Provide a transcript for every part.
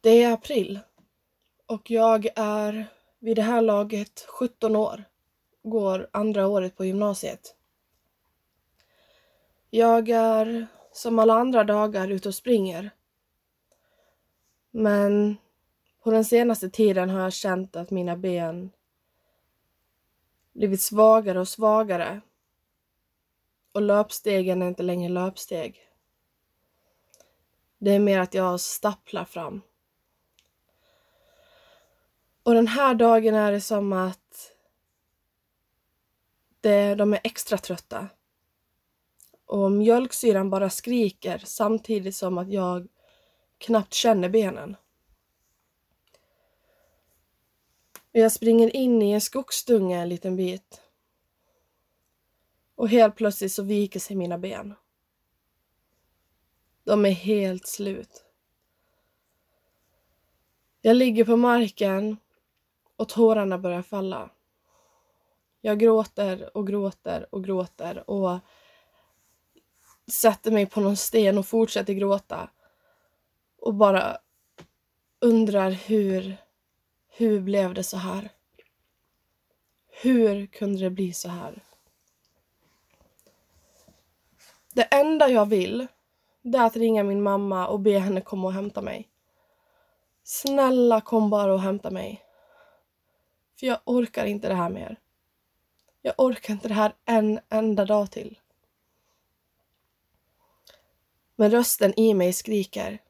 Det är april och jag är vid det här laget 17 år. Går andra året på gymnasiet. Jag är som alla andra dagar ute och springer. Men på den senaste tiden har jag känt att mina ben blivit svagare och svagare. Och löpstegen är inte längre löpsteg. Det är mer att jag stapplar fram. Och den här dagen är det som att det, de är extra trötta. Och mjölksyran bara skriker samtidigt som att jag knappt känner benen. Jag springer in i en skogsdunge en liten bit. Och helt plötsligt så viker sig mina ben. De är helt slut. Jag ligger på marken och tårarna börjar falla. Jag gråter och gråter och gråter och sätter mig på någon sten och fortsätter gråta. Och bara undrar hur, hur blev det så här? Hur kunde det bli så här? Det enda jag vill, det är att ringa min mamma och be henne komma och hämta mig. Snälla kom bara och hämta mig. För jag orkar inte det här mer. Jag orkar inte det här en enda dag till. Men rösten i mig skriker.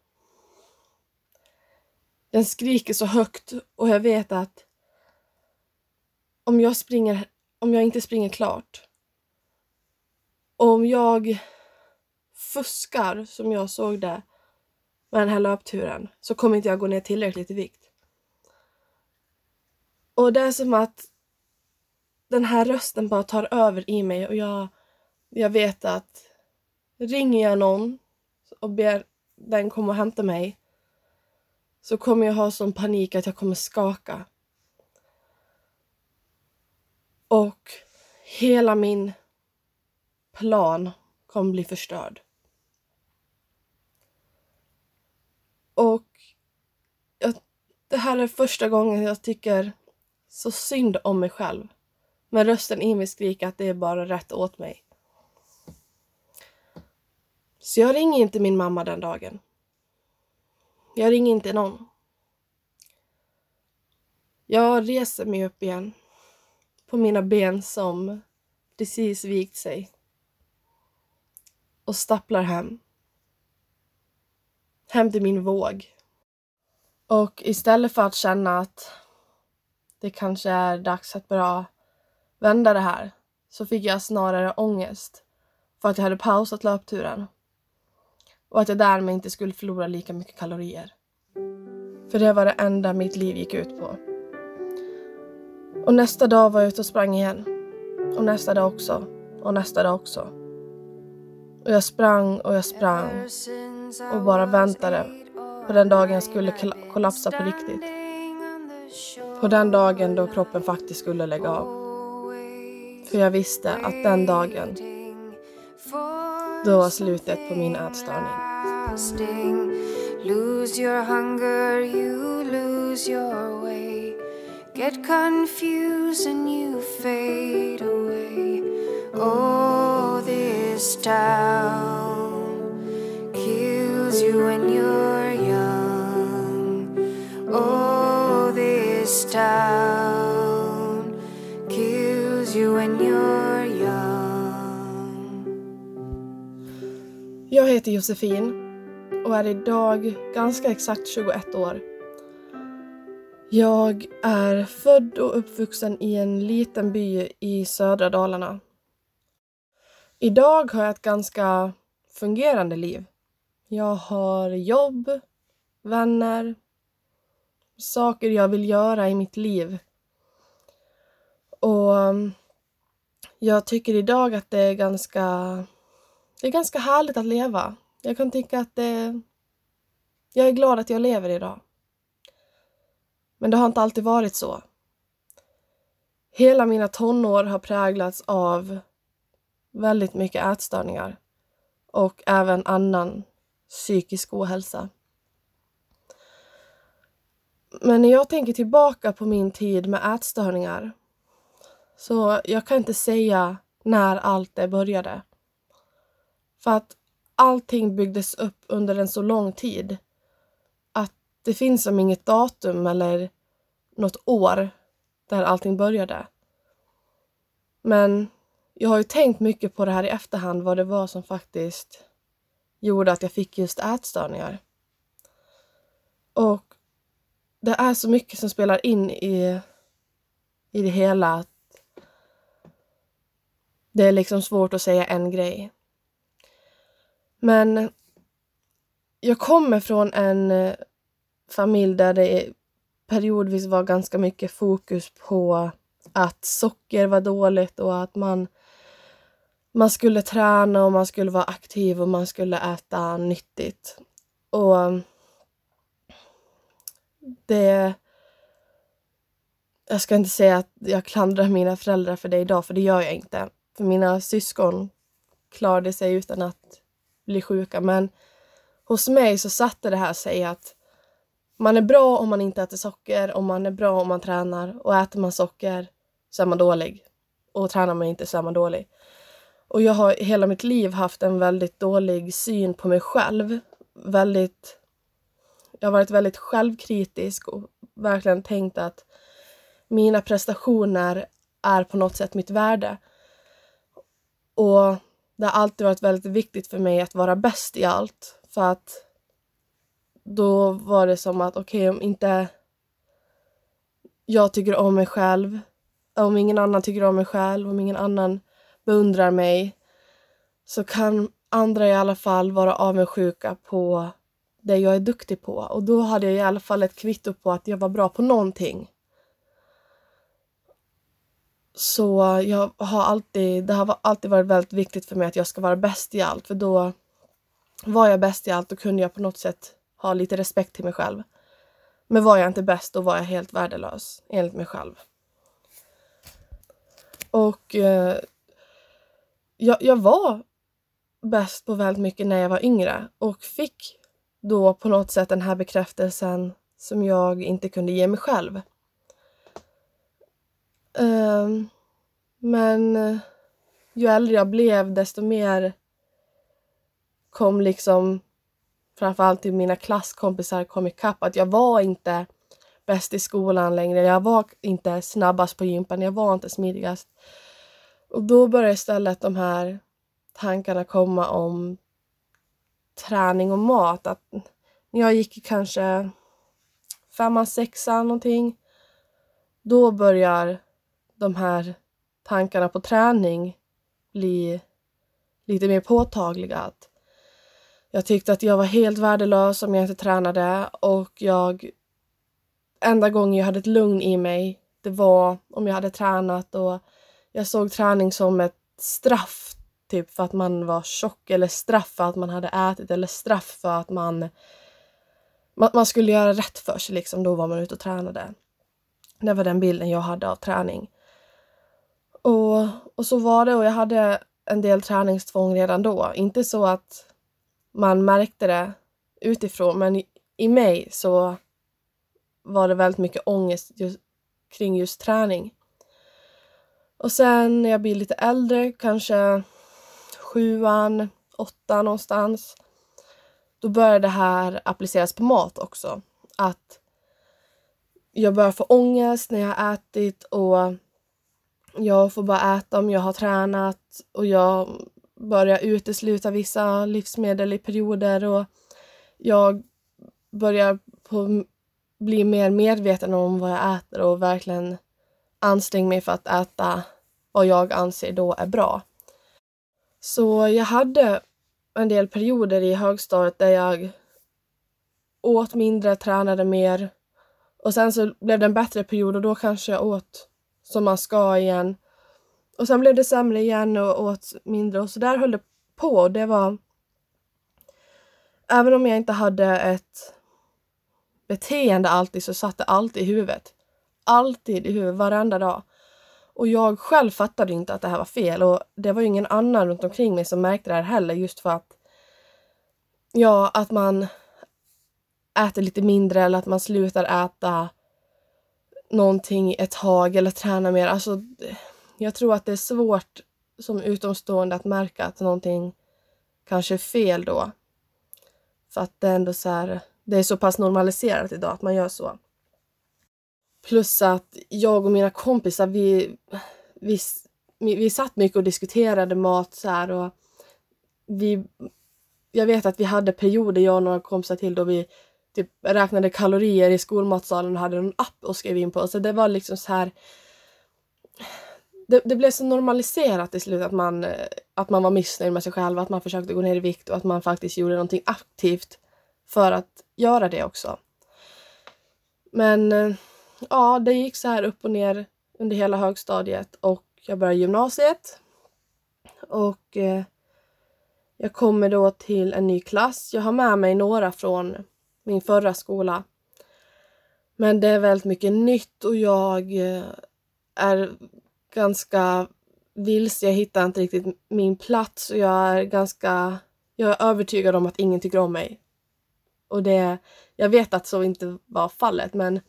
Den skriker så högt och jag vet att om jag springer, om jag inte springer klart, Och om jag fuskar som jag såg det med den här löpturen så kommer inte jag gå ner tillräckligt i vikt. Och det är som att den här rösten bara tar över i mig och jag, jag vet att ringer jag någon och ber den komma och hämta mig så kommer jag ha sån panik att jag kommer skaka. Och hela min plan kommer bli förstörd. Och jag, det här är första gången jag tycker så synd om mig själv. Men rösten i mig skriker att det är bara rätt åt mig. Så jag ringer inte min mamma den dagen. Jag ringer inte någon. Jag reser mig upp igen på mina ben som precis vikt sig och stapplar hem. Hem till min våg. Och istället för att känna att det kanske är dags att börja vända det här så fick jag snarare ångest för att jag hade pausat löpturen och att jag därmed inte skulle förlora lika mycket kalorier. För det var det enda mitt liv gick ut på. Och nästa dag var jag ute och sprang igen. Och nästa dag också. Och nästa dag också. Och jag sprang och jag sprang och bara väntade på den dagen jag skulle kollapsa på riktigt. På den dagen då kroppen faktiskt skulle lägga av. För jag visste att den dagen, då var slutet på min ätstörning. Lose your hunger, you lose your way. Get confused and you fade away. Oh, this town kills you when you're this town kills you when you're young. Jag heter Josefin och är idag ganska exakt 21 år. Jag är född och uppvuxen i en liten by i södra Dalarna. Idag har jag ett ganska fungerande liv. Jag har jobb, vänner, saker jag vill göra i mitt liv. Och mm, jag tycker idag att det är ganska, det är ganska härligt att leva. Jag kan tycka att det... Jag är glad att jag lever idag. Men det har inte alltid varit så. Hela mina tonår har präglats av väldigt mycket ätstörningar och även annan psykisk ohälsa. Men när jag tänker tillbaka på min tid med ätstörningar så jag kan inte säga när allt det började. För att allting byggdes upp under en så lång tid att det finns som inget datum eller något år där allting började. Men jag har ju tänkt mycket på det här i efterhand, vad det var som faktiskt gjorde att jag fick just ätstörningar. Och det är så mycket som spelar in i, i det hela att det är liksom svårt att säga en grej. Men jag kommer från en eh, familj där det periodvis var ganska mycket fokus på att socker var dåligt och att man, man skulle träna och man skulle vara aktiv och man skulle äta nyttigt. Och det... Jag ska inte säga att jag klandrar mina föräldrar för det idag, för det gör jag inte. För mina syskon klarade sig utan att bli sjuka, men hos mig så satte det här sig att man är bra om man inte äter socker och man är bra om man tränar och äter man socker så är man dålig. Och tränar man inte så är man dålig. Och jag har hela mitt liv haft en väldigt dålig syn på mig själv. Väldigt... Jag har varit väldigt självkritisk och verkligen tänkt att mina prestationer är på något sätt mitt värde. Och det har alltid varit väldigt viktigt för mig att vara bäst i allt. För att då var det som att okej, okay, om inte jag tycker om mig själv, om ingen annan tycker om mig själv, om ingen annan beundrar mig, så kan andra i alla fall vara avundsjuka på det jag är duktig på. Och då hade jag i alla fall ett kvitto på att jag var bra på någonting. Så jag har alltid, det har alltid varit väldigt viktigt för mig att jag ska vara bäst i allt, för då var jag bäst i allt och kunde jag på något sätt ha lite respekt till mig själv. Men var jag inte bäst, då var jag helt värdelös, enligt mig själv. Och eh, jag, jag var bäst på väldigt mycket när jag var yngre och fick då på något sätt den här bekräftelsen som jag inte kunde ge mig själv. Ehm, men eh, ju äldre jag blev desto mer kom liksom framförallt till mina klasskompisar kom ikapp att jag var inte bäst i skolan längre. Jag var inte snabbast på gympan, jag var inte smidigast. Och då började istället de här tankarna komma om träning och mat. Att när jag gick i kanske femman, sexan någonting, då börjar de här tankarna på träning bli lite mer påtagliga. Att jag tyckte att jag var helt värdelös om jag inte tränade och jag enda gången jag hade ett lugn i mig, det var om jag hade tränat och jag såg träning som ett straff typ för att man var tjock eller straff för att man hade ätit eller straff för att man man, man skulle göra rätt för sig liksom. Då var man ute och tränade. Det var den bilden jag hade av träning. Och, och så var det och jag hade en del träningstvång redan då. Inte så att man märkte det utifrån men i, i mig så var det väldigt mycket ångest just, kring just träning. Och sen när jag blir lite äldre, kanske sjuan, åtta någonstans, då börjar det här appliceras på mat också. Att jag börjar få ångest när jag har ätit och jag får bara äta om jag har tränat och jag börjar utesluta vissa livsmedel i perioder och jag börjar på, bli mer medveten om vad jag äter och verkligen anstränga mig för att äta vad jag anser då är bra. Så jag hade en del perioder i högstadiet där jag åt mindre, tränade mer och sen så blev det en bättre period och då kanske jag åt som man ska igen. Och sen blev det sämre igen och åt mindre och så där höll det på. Det var... Även om jag inte hade ett beteende alltid så satt det alltid i huvudet. Alltid i huvudet, varenda dag. Och jag själv fattade inte att det här var fel och det var ju ingen annan runt omkring mig som märkte det här heller just för att ja, att man äter lite mindre eller att man slutar äta någonting ett tag eller tränar mer. Alltså, jag tror att det är svårt som utomstående att märka att någonting kanske är fel då. För att det är ändå så här, det är så pass normaliserat idag att man gör så. Plus att jag och mina kompisar, vi, vi, vi satt mycket och diskuterade mat så här och vi, jag vet att vi hade perioder, jag och några kompisar till, då vi typ räknade kalorier i skolmatsalen och hade en app och skrev in på. Så det var liksom så här det, det, blev så normaliserat till slut att man, att man var missnöjd med sig själv, att man försökte gå ner i vikt och att man faktiskt gjorde någonting aktivt för att göra det också. Men eh, ja, det gick så här upp och ner under hela högstadiet och jag började gymnasiet. Och eh, jag kommer då till en ny klass. Jag har med mig några från min förra skola. Men det är väldigt mycket nytt och jag eh, är ganska vilse. Jag hittar inte riktigt min plats och jag är ganska... Jag är övertygad om att ingen tycker om mig. Och det... Jag vet att så inte var fallet men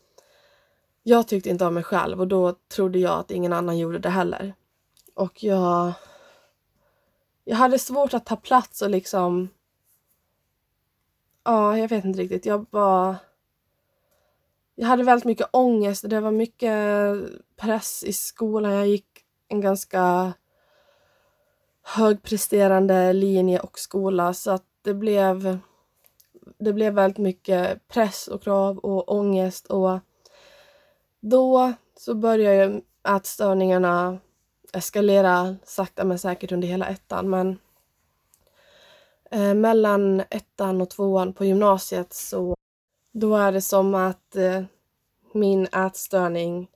jag tyckte inte om mig själv och då trodde jag att ingen annan gjorde det heller. Och jag... Jag hade svårt att ta plats och liksom... Ja, jag vet inte riktigt. Jag var... Jag hade väldigt mycket ångest. och Det var mycket press i skolan. Jag gick en ganska högpresterande linje och skola så att det blev det blev väldigt mycket press och krav och ångest och då så började ätstörningarna eskalera sakta men säkert under hela ettan men eh, mellan ettan och tvåan på gymnasiet så då är det som att eh, min ätstörning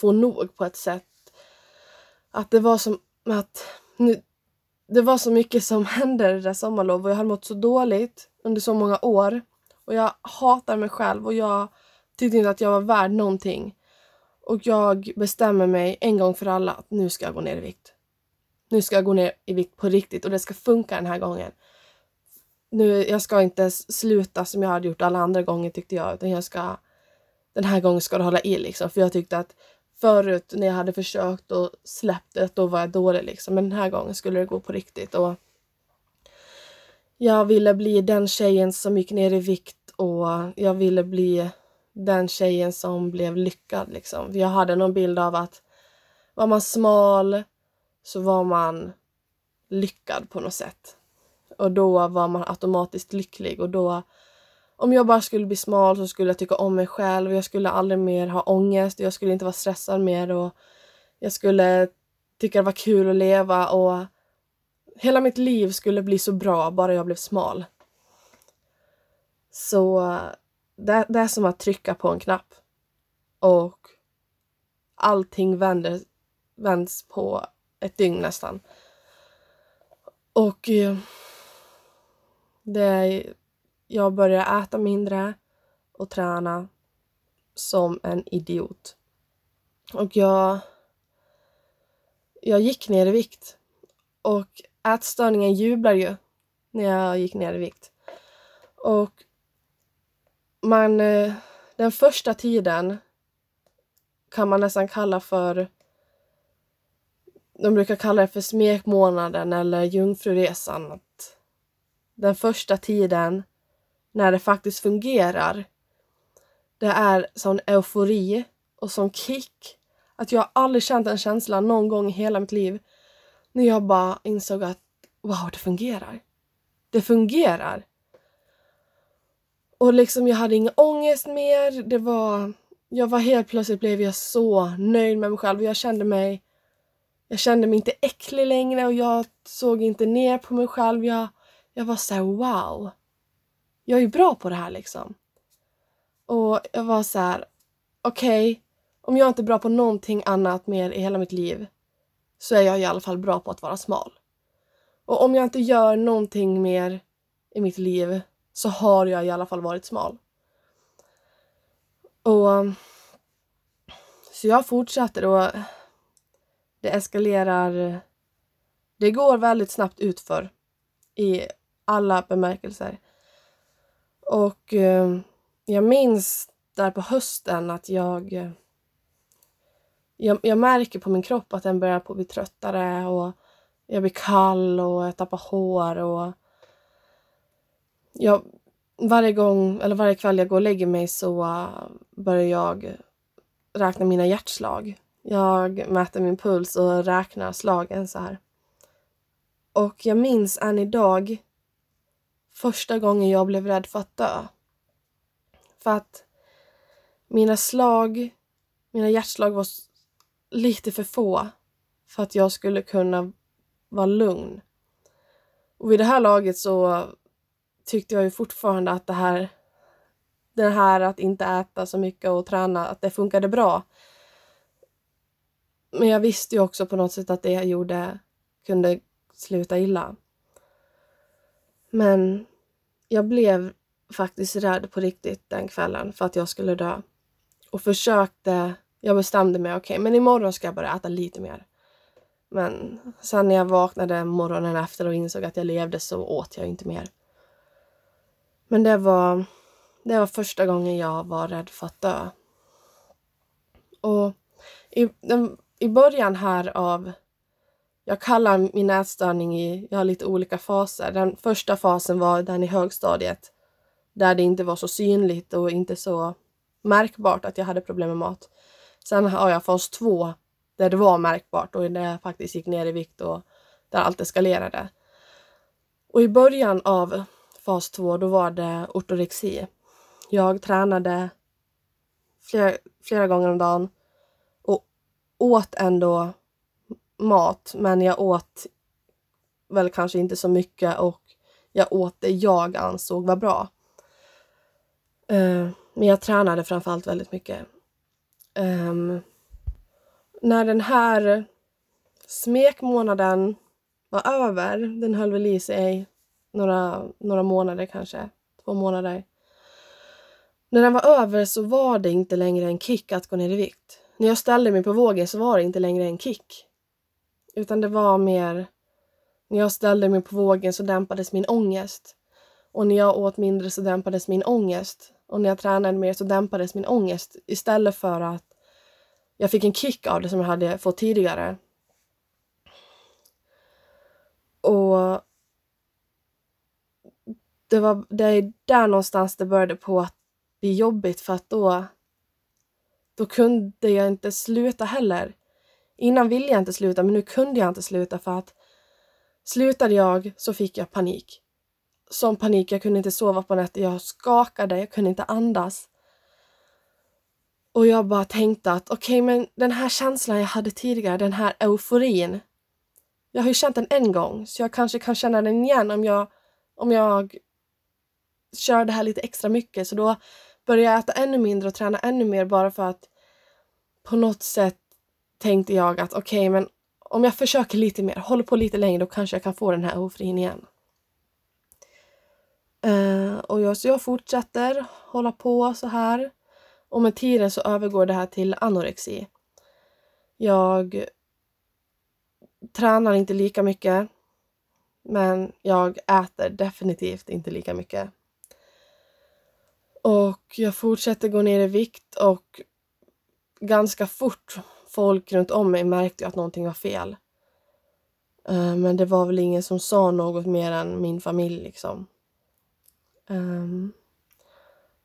får nog på ett sätt. Att det var som att nu, det var så mycket som hände det där sommarlovet och jag har mått så dåligt under så många år och jag hatar mig själv och jag tyckte inte att jag var värd någonting. Och jag bestämmer mig en gång för alla att nu ska jag gå ner i vikt. Nu ska jag gå ner i vikt på riktigt och det ska funka den här gången. Nu, jag ska inte sluta som jag hade gjort alla andra gånger tyckte jag, utan jag ska... Den här gången ska det hålla i liksom, för jag tyckte att förut när jag hade försökt och släppt det, då var jag dålig liksom. Men den här gången skulle det gå på riktigt och jag ville bli den tjejen som gick ner i vikt och jag ville bli den tjejen som blev lyckad liksom. Jag hade någon bild av att var man smal så var man lyckad på något sätt. Och då var man automatiskt lycklig och då om jag bara skulle bli smal så skulle jag tycka om mig själv. Jag skulle aldrig mer ha ångest. Jag skulle inte vara stressad mer och jag skulle tycka det var kul att leva och hela mitt liv skulle bli så bra bara jag blev smal. Så det, det är som att trycka på en knapp och allting vänder, vänds på ett dygn nästan. Och eh, det det, jag började äta mindre och träna som en idiot. Och jag, jag gick ner i vikt. Och ätstörningen jublar ju när jag gick ner i vikt. Och man, eh, den första tiden kan man nästan kalla för de brukar kalla det för smekmånaden eller jungfruresan. Att den första tiden när det faktiskt fungerar. Det är sån eufori och sån kick. Att jag aldrig känt en känsla någon gång i hela mitt liv. När jag bara insåg att wow, det fungerar. Det fungerar. Och liksom jag hade ingen ångest mer. Det var... Jag var helt plötsligt blev jag så nöjd med mig själv. Jag kände mig... Jag kände mig inte äcklig längre och jag såg inte ner på mig själv. Jag, jag var så här, wow jag är bra på det här liksom. Och jag var så här, okej, okay, om jag inte är bra på någonting annat mer i hela mitt liv så är jag i alla fall bra på att vara smal. Och om jag inte gör någonting mer i mitt liv så har jag i alla fall varit smal. Och um, så jag fortsätter och det eskalerar. Det går väldigt snabbt utför i alla bemärkelser. Och eh, jag minns där på hösten att jag, jag, jag märker på min kropp att den börjar på att bli tröttare och jag blir kall och jag tappar hår och jag, varje gång, eller varje kväll jag går och lägger mig så äh, börjar jag räkna mina hjärtslag. Jag mäter min puls och räknar slagen så här. Och jag minns än idag första gången jag blev rädd för att dö. För att mina slag, mina hjärtslag var lite för få för att jag skulle kunna vara lugn. Och vid det här laget så tyckte jag ju fortfarande att det här, det här att inte äta så mycket och träna, att det funkade bra. Men jag visste ju också på något sätt att det jag gjorde kunde sluta illa. Men jag blev faktiskt rädd på riktigt den kvällen för att jag skulle dö. Och försökte, jag bestämde mig, okej, okay, men imorgon ska jag börja äta lite mer. Men sen när jag vaknade morgonen efter och insåg att jag levde så åt jag inte mer. Men det var, det var första gången jag var rädd för att dö. Och i, i början här av... Jag kallar min ätstörning i... Jag har lite olika faser. Den första fasen var den i högstadiet. Där det inte var så synligt och inte så märkbart att jag hade problem med mat. Sen har jag fas två där det var märkbart och där jag faktiskt gick ner i vikt och där allt eskalerade. Och i början av fas 2 då var det ortorexi. Jag tränade flera, flera gånger om dagen och åt ändå mat men jag åt väl kanske inte så mycket och jag åt det jag ansåg var bra. Uh, men jag tränade framförallt väldigt mycket. Um, när den här smekmånaden var över, den höll väl i sig några, några månader kanske, två månader. När den var över så var det inte längre en kick att gå ner i vikt. När jag ställde mig på vågen så var det inte längre en kick. Utan det var mer, när jag ställde mig på vågen så dämpades min ångest. Och när jag åt mindre så dämpades min ångest. Och när jag tränade mer så dämpades min ångest. Istället för att jag fick en kick av det som jag hade fått tidigare. Och det var det är där någonstans det började på att bli jobbigt för att då då kunde jag inte sluta heller. Innan ville jag inte sluta men nu kunde jag inte sluta för att slutade jag så fick jag panik. Som panik, jag kunde inte sova på nätter, jag skakade, jag kunde inte andas. Och jag bara tänkte att okej, okay, men den här känslan jag hade tidigare, den här euforin. Jag har ju känt den en gång, så jag kanske kan känna den igen om jag, om jag kör det här lite extra mycket. Så då började jag äta ännu mindre och träna ännu mer bara för att på något sätt tänkte jag att okej, okay, men om jag försöker lite mer, håller på lite längre, då kanske jag kan få den här ofrin igen. Uh, och jag, så jag fortsätter hålla på så här. Och med tiden så övergår det här till anorexi. Jag tränar inte lika mycket. Men jag äter definitivt inte lika mycket. Och jag fortsätter gå ner i vikt och ganska fort folk runt om mig märkte att någonting var fel. Eh, men det var väl ingen som sa något mer än min familj liksom. Ehm,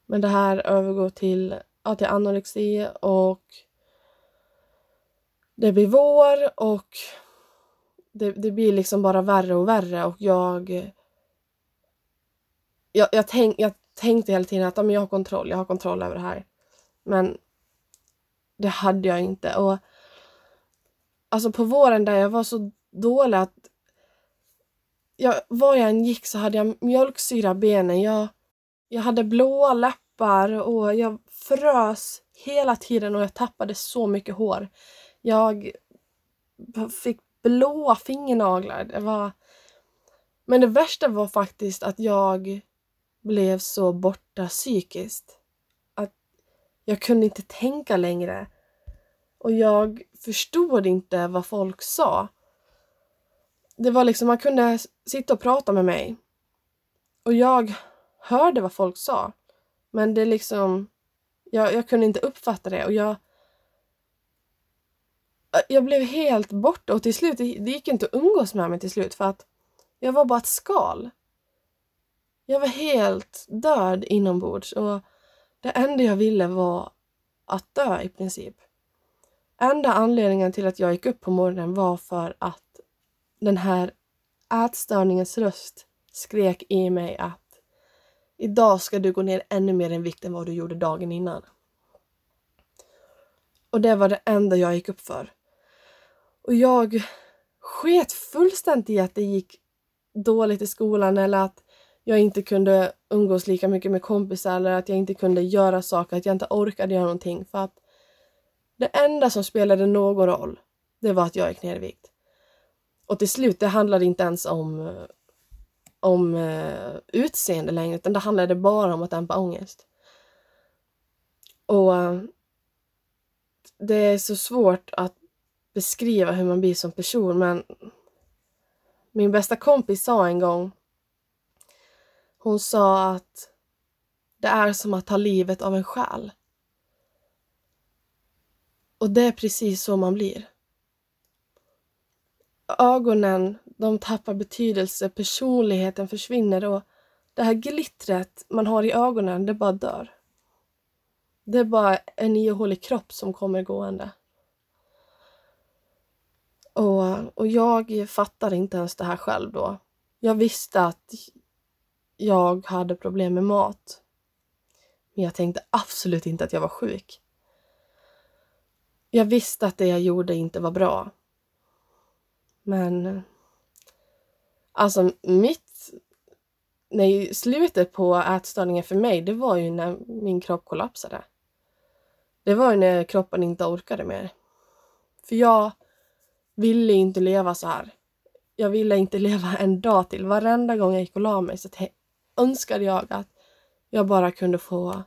men det här övergår till ja, till anorexi och det blir vår och det, det blir liksom bara värre och värre och jag jag, jag, tänk, jag tänkte hela tiden att ja, men jag har kontroll, jag har kontroll över det här. Men det hade jag inte. Och Alltså på våren där jag var så dålig att jag, var jag än gick så hade jag mjölksyra i benen. Jag, jag hade blåa läppar och jag frös hela tiden och jag tappade så mycket hår. Jag fick blåa fingernaglar. Det var... Men det värsta var faktiskt att jag blev så borta psykiskt. Att jag kunde inte tänka längre. Och jag förstod inte vad folk sa. Det var liksom, man kunde sitta och prata med mig. Och jag hörde vad folk sa. Men det liksom, jag, jag kunde inte uppfatta det och jag jag blev helt borta och till slut, det gick inte att umgås med mig till slut för att jag var bara ett skal. Jag var helt död inombords och det enda jag ville var att dö i princip. Enda anledningen till att jag gick upp på morgonen var för att den här ätstörningens röst skrek i mig att idag ska du gå ner ännu mer i vikt än vad du gjorde dagen innan. Och det var det enda jag gick upp för. Och jag sket fullständigt i att det gick dåligt i skolan eller att jag inte kunde umgås lika mycket med kompisar eller att jag inte kunde göra saker, att jag inte orkade göra någonting. För att det enda som spelade någon roll, det var att jag gick ner i vikt. Och till slut, det handlade inte ens om, eh, om uh, utseende längre, utan det handlade bara om att dämpa ångest. Och uh, det är så svårt att beskriva hur man blir som person, men min bästa kompis sa en gång, hon sa att det är som att ta livet av en själ. Och det är precis så man blir. Ögonen, de tappar betydelse, personligheten försvinner och det här glittret man har i ögonen, det bara dör. Det är bara en ihålig kropp som kommer gående. Och, och jag fattade inte ens det här själv då. Jag visste att jag hade problem med mat. Men jag tänkte absolut inte att jag var sjuk. Jag visste att det jag gjorde inte var bra. Men alltså mitt nej, slutet på ätstörningen för mig, det var ju när min kropp kollapsade. Det var ju när kroppen inte orkade mer. För jag ville inte leva så här. Jag ville inte leva en dag till. Varenda gång jag gick och la mig så önskade jag att jag bara kunde få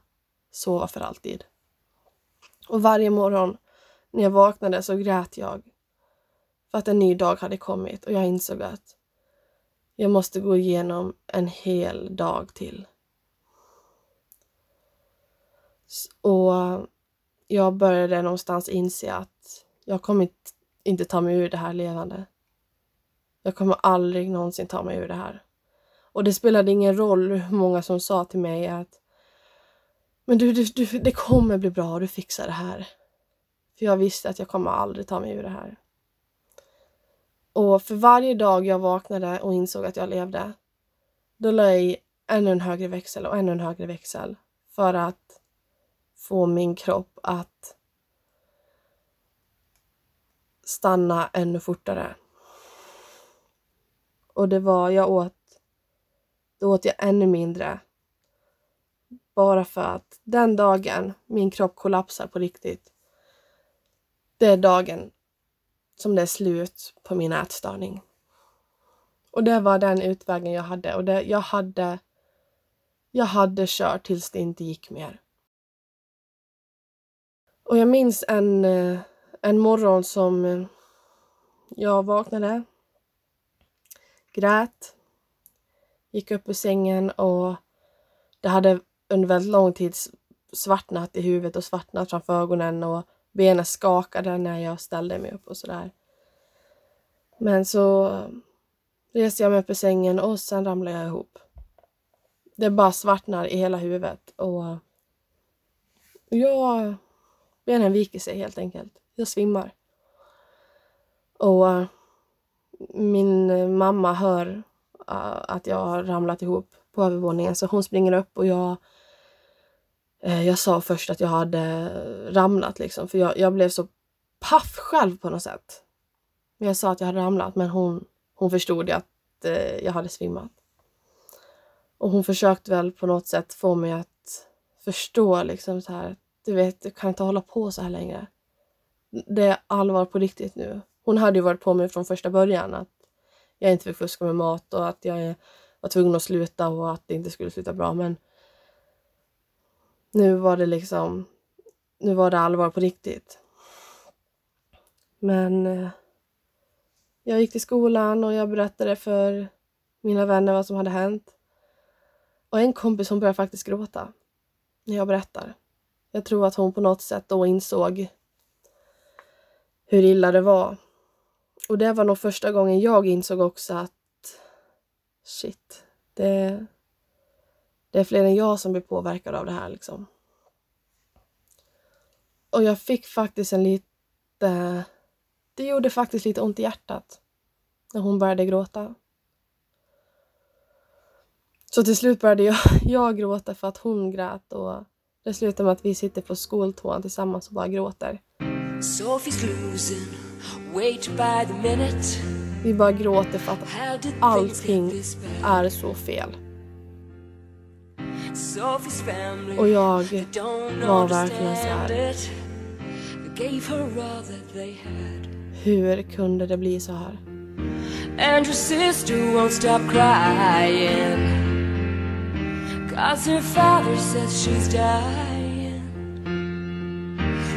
sova för alltid. Och varje morgon när jag vaknade så grät jag för att en ny dag hade kommit och jag insåg att jag måste gå igenom en hel dag till. Och jag började någonstans inse att jag kommer inte ta mig ur det här levande. Jag kommer aldrig någonsin ta mig ur det här. Och det spelade ingen roll hur många som sa till mig att men du, du, du, det kommer bli bra, du fixar det här. För jag visste att jag kommer aldrig ta mig ur det här. Och för varje dag jag vaknade och insåg att jag levde, då la jag i ännu en högre växel och ännu en högre växel för att få min kropp att stanna ännu fortare. Och det var, jag åt, då åt jag ännu mindre. Bara för att den dagen min kropp kollapsar på riktigt, det är dagen som det är slut på min ätstörning. Och det var den utvägen jag hade och det, jag hade jag hade kört tills det inte gick mer. Och jag minns en, eh, en morgon som jag vaknade, grät, gick upp ur sängen och det hade under väldigt lång tid svartnat i huvudet och svartnat framför ögonen och benen skakade när jag ställde mig upp och sådär. Men så reste jag mig upp ur sängen och sen ramlade jag ihop. Det bara svartnar i hela huvudet och jag... Benen viker sig helt enkelt. Jag svimmar. Och min mamma hör Eh, att jag har ramlat ihop på övervåningen så hon springer upp och jag uh, jag sa först att jag hade ramlat liksom för jag, jag blev så paff själv på något sätt. Jag sa att jag hade ramlat men hon, hon förstod att uh, jag hade svimmat. Och hon försökte väl på något sätt få mig att förstå liksom så här. Du vet, du kan inte hålla på så här längre. Det är allvar på riktigt nu. Hon hade ju varit på mig från första början att jag inte fick fuska med mat och att jag var tvungen att sluta och att det inte skulle sluta bra. Men nu var det liksom, nu var det allvar på riktigt. Men eh, jag gick till skolan och jag berättade för mina vänner vad som hade hänt. Och en kompis hon började faktiskt gråta när jag berättar. Jag tror att hon på något sätt då insåg hur illa det var. Och det var nog första gången jag insåg också att shit, det, det är fler än jag som blir påverkad av det här liksom. Och jag fick faktiskt en lite... Det gjorde faktiskt lite ont i hjärtat när hon började gråta. Så till slut började jag, jag gråta för att hon grät och det slutade med att vi sitter på skoltån tillsammans och bara gråter. Vi bara gråter för att allting är så fel. Och jag var verkligen så här. Hur kunde det bli så här?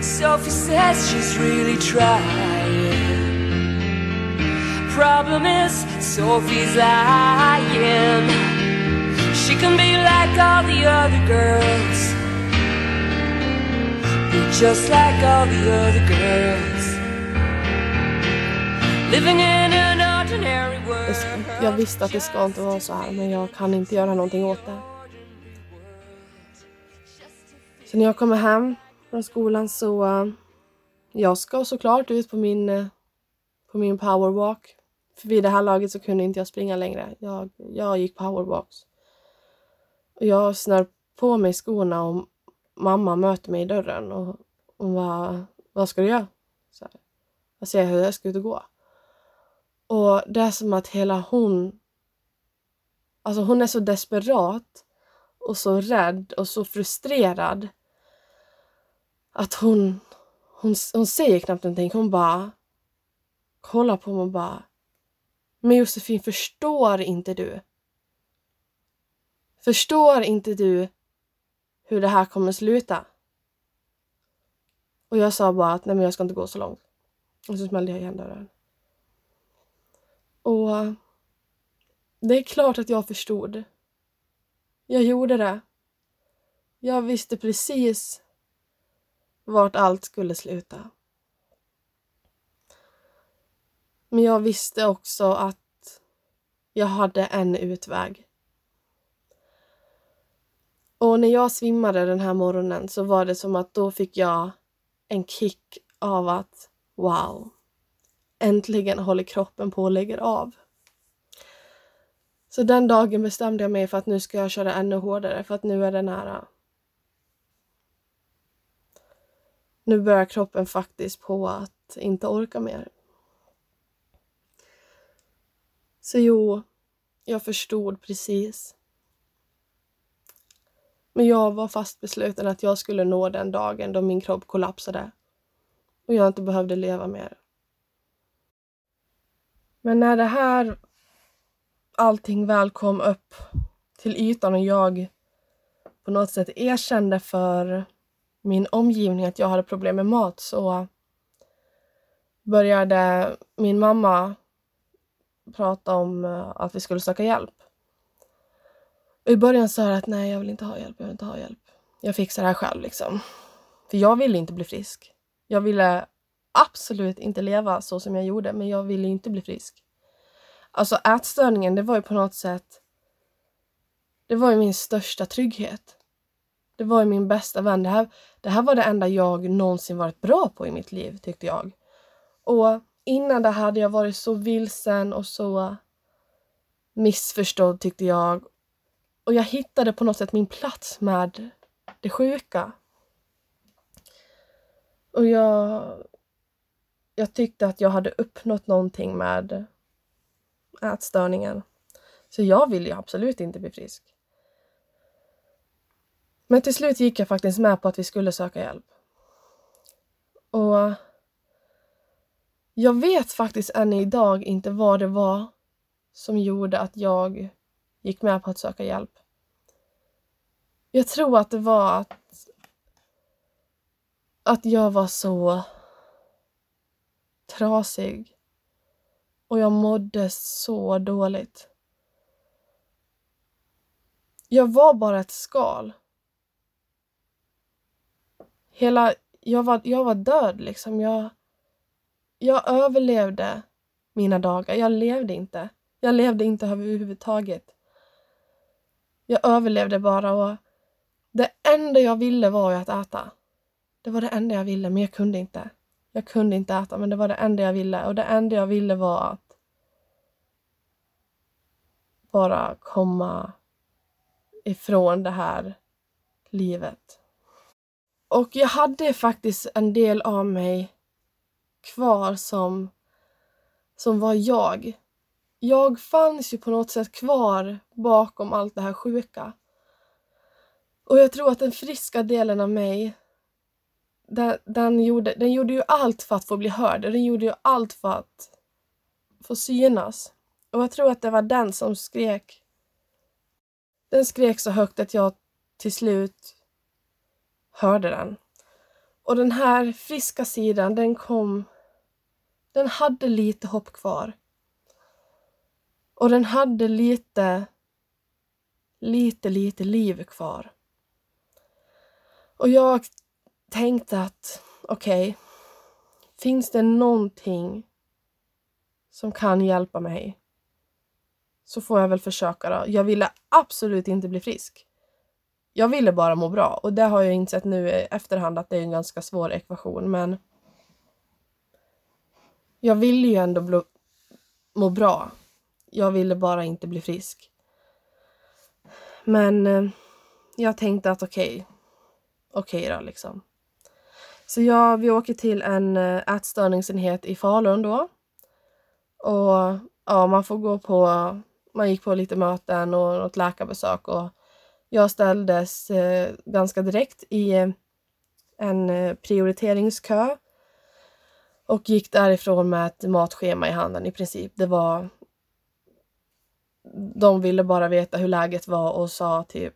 Sophie says she's really trying Problem is, Sophie's lying She can be like all the other girls Be just like all the other girls Living in an ordinary world Jag visste att det ska inte vara så här men jag kan inte göra någonting åt det. Så när jag kommer hem från skolan så eh, jag ska såklart ut på min, eh, på min powerwalk. För vid det här laget så kunde inte jag springa längre. Jag, jag gick powerwalks. Och jag snör på mig skorna och mamma möter mig i dörren och hon bara, vad ska du göra? Så här. Jag säger hur jag ska ut och gå. Och det är som att hela hon, alltså hon är så desperat och så rädd och så frustrerad att hon, hon, hon säger knappt någonting. Hon bara kollar på mig och bara men Josefin, förstår inte du? Förstår inte du hur det här kommer sluta? Och jag sa bara att nej men jag ska inte gå så långt. Och så smällde jag igen dörren. Och det är klart att jag förstod. Jag gjorde det. Jag visste precis vart allt skulle sluta. Men jag visste också att jag hade en utväg. Och när jag svimmade den här morgonen så var det som att då fick jag en kick av att wow, äntligen håller kroppen på och lägger av. Så den dagen bestämde jag mig för att nu ska jag köra ännu hårdare för att nu är det nära. Nu börjar kroppen faktiskt på att inte orka mer. Så jo, jag förstod precis. Men jag var fast besluten att jag skulle nå den dagen då min kropp kollapsade och jag inte behövde leva mer. Men när det här allting väl kom upp till ytan och jag på något sätt erkände för min omgivning att jag hade problem med mat så började min mamma prata om eh, att vi skulle söka hjälp. Och I början sa jag att nej, jag vill inte ha hjälp, jag vill inte ha hjälp. Jag fixar det här själv liksom. För jag ville inte bli frisk. Jag ville absolut inte leva så som jag gjorde, men jag ville inte bli frisk. Alltså ätstörningen, det var ju på något sätt, det var ju min största trygghet. Det var ju min bästa vän. Det här, det här var det enda jag någonsin varit bra på i mitt liv, tyckte jag. Och innan det hade jag varit så vilsen och så missförstådd, tyckte jag. Och jag hittade på något sätt min plats med det sjuka. Och jag, jag tyckte att jag hade uppnått någonting med ätstörningen. Så jag ville ju absolut inte bli frisk. Men till slut gick jag faktiskt med på att vi skulle söka hjälp. Och jag vet faktiskt än idag inte vad det var som gjorde att jag gick med på att söka hjälp. Jag tror att det var att, att jag var så trasig och jag mådde så dåligt. jag var bara ett skal. Hela, jag var, jag var död liksom. Jag, jag överlevde mina dagar. Jag levde inte. Jag levde inte överhuvudtaget. Jag överlevde bara och det enda jag ville var ju att äta. Det var det enda jag ville, men jag kunde inte. Jag kunde inte äta, men det var det enda jag ville och det enda jag ville var att bara komma ifrån det här livet. Och jag hade faktiskt en del av mig kvar som, som var jag. Jag fanns ju på något sätt kvar bakom allt det här sjuka. Och jag tror att den friska delen av mig, den, den, gjorde, den gjorde ju allt för att få bli hörd. Den gjorde ju allt för att få synas. Och jag tror att det var den som skrek. Den skrek så högt att jag till slut hörde den. Och den här friska sidan, den kom... Den hade lite hopp kvar. Och den hade lite, lite, lite liv kvar. Och jag tänkte att okej, okay, finns det någonting som kan hjälpa mig så får jag väl försöka då. Jag ville absolut inte bli frisk. Jag ville bara må bra och det har jag insett nu i efterhand att det är en ganska svår ekvation men jag ville ju ändå må bra. Jag ville bara inte bli frisk. Men eh, jag tänkte att okej, okay, okej okay då liksom. Så jag, vi åker till en eh, ätstörningsenhet i Falun då. Och ja, man får gå på, man gick på lite möten och något läkarbesök och jag ställdes eh, ganska direkt i eh, en eh, prioriteringskö och gick därifrån med ett matschema i handen i princip. Det var... De ville bara veta hur läget var och sa typ...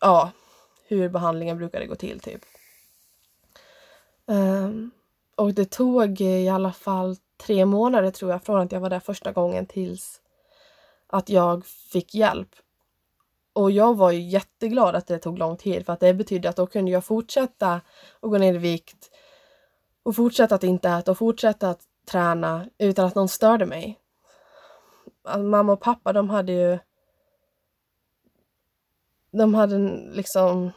Ja, hur behandlingen brukade gå till typ. Um, och det tog i alla fall tre månader tror jag från att jag var där första gången tills att jag fick hjälp. Och jag var ju jätteglad att det tog lång tid för att det betydde att då kunde jag fortsätta och gå ner i vikt och fortsätta att inte äta och fortsätta att träna utan att någon störde mig. Alltså, mamma och pappa de hade ju de hade liksom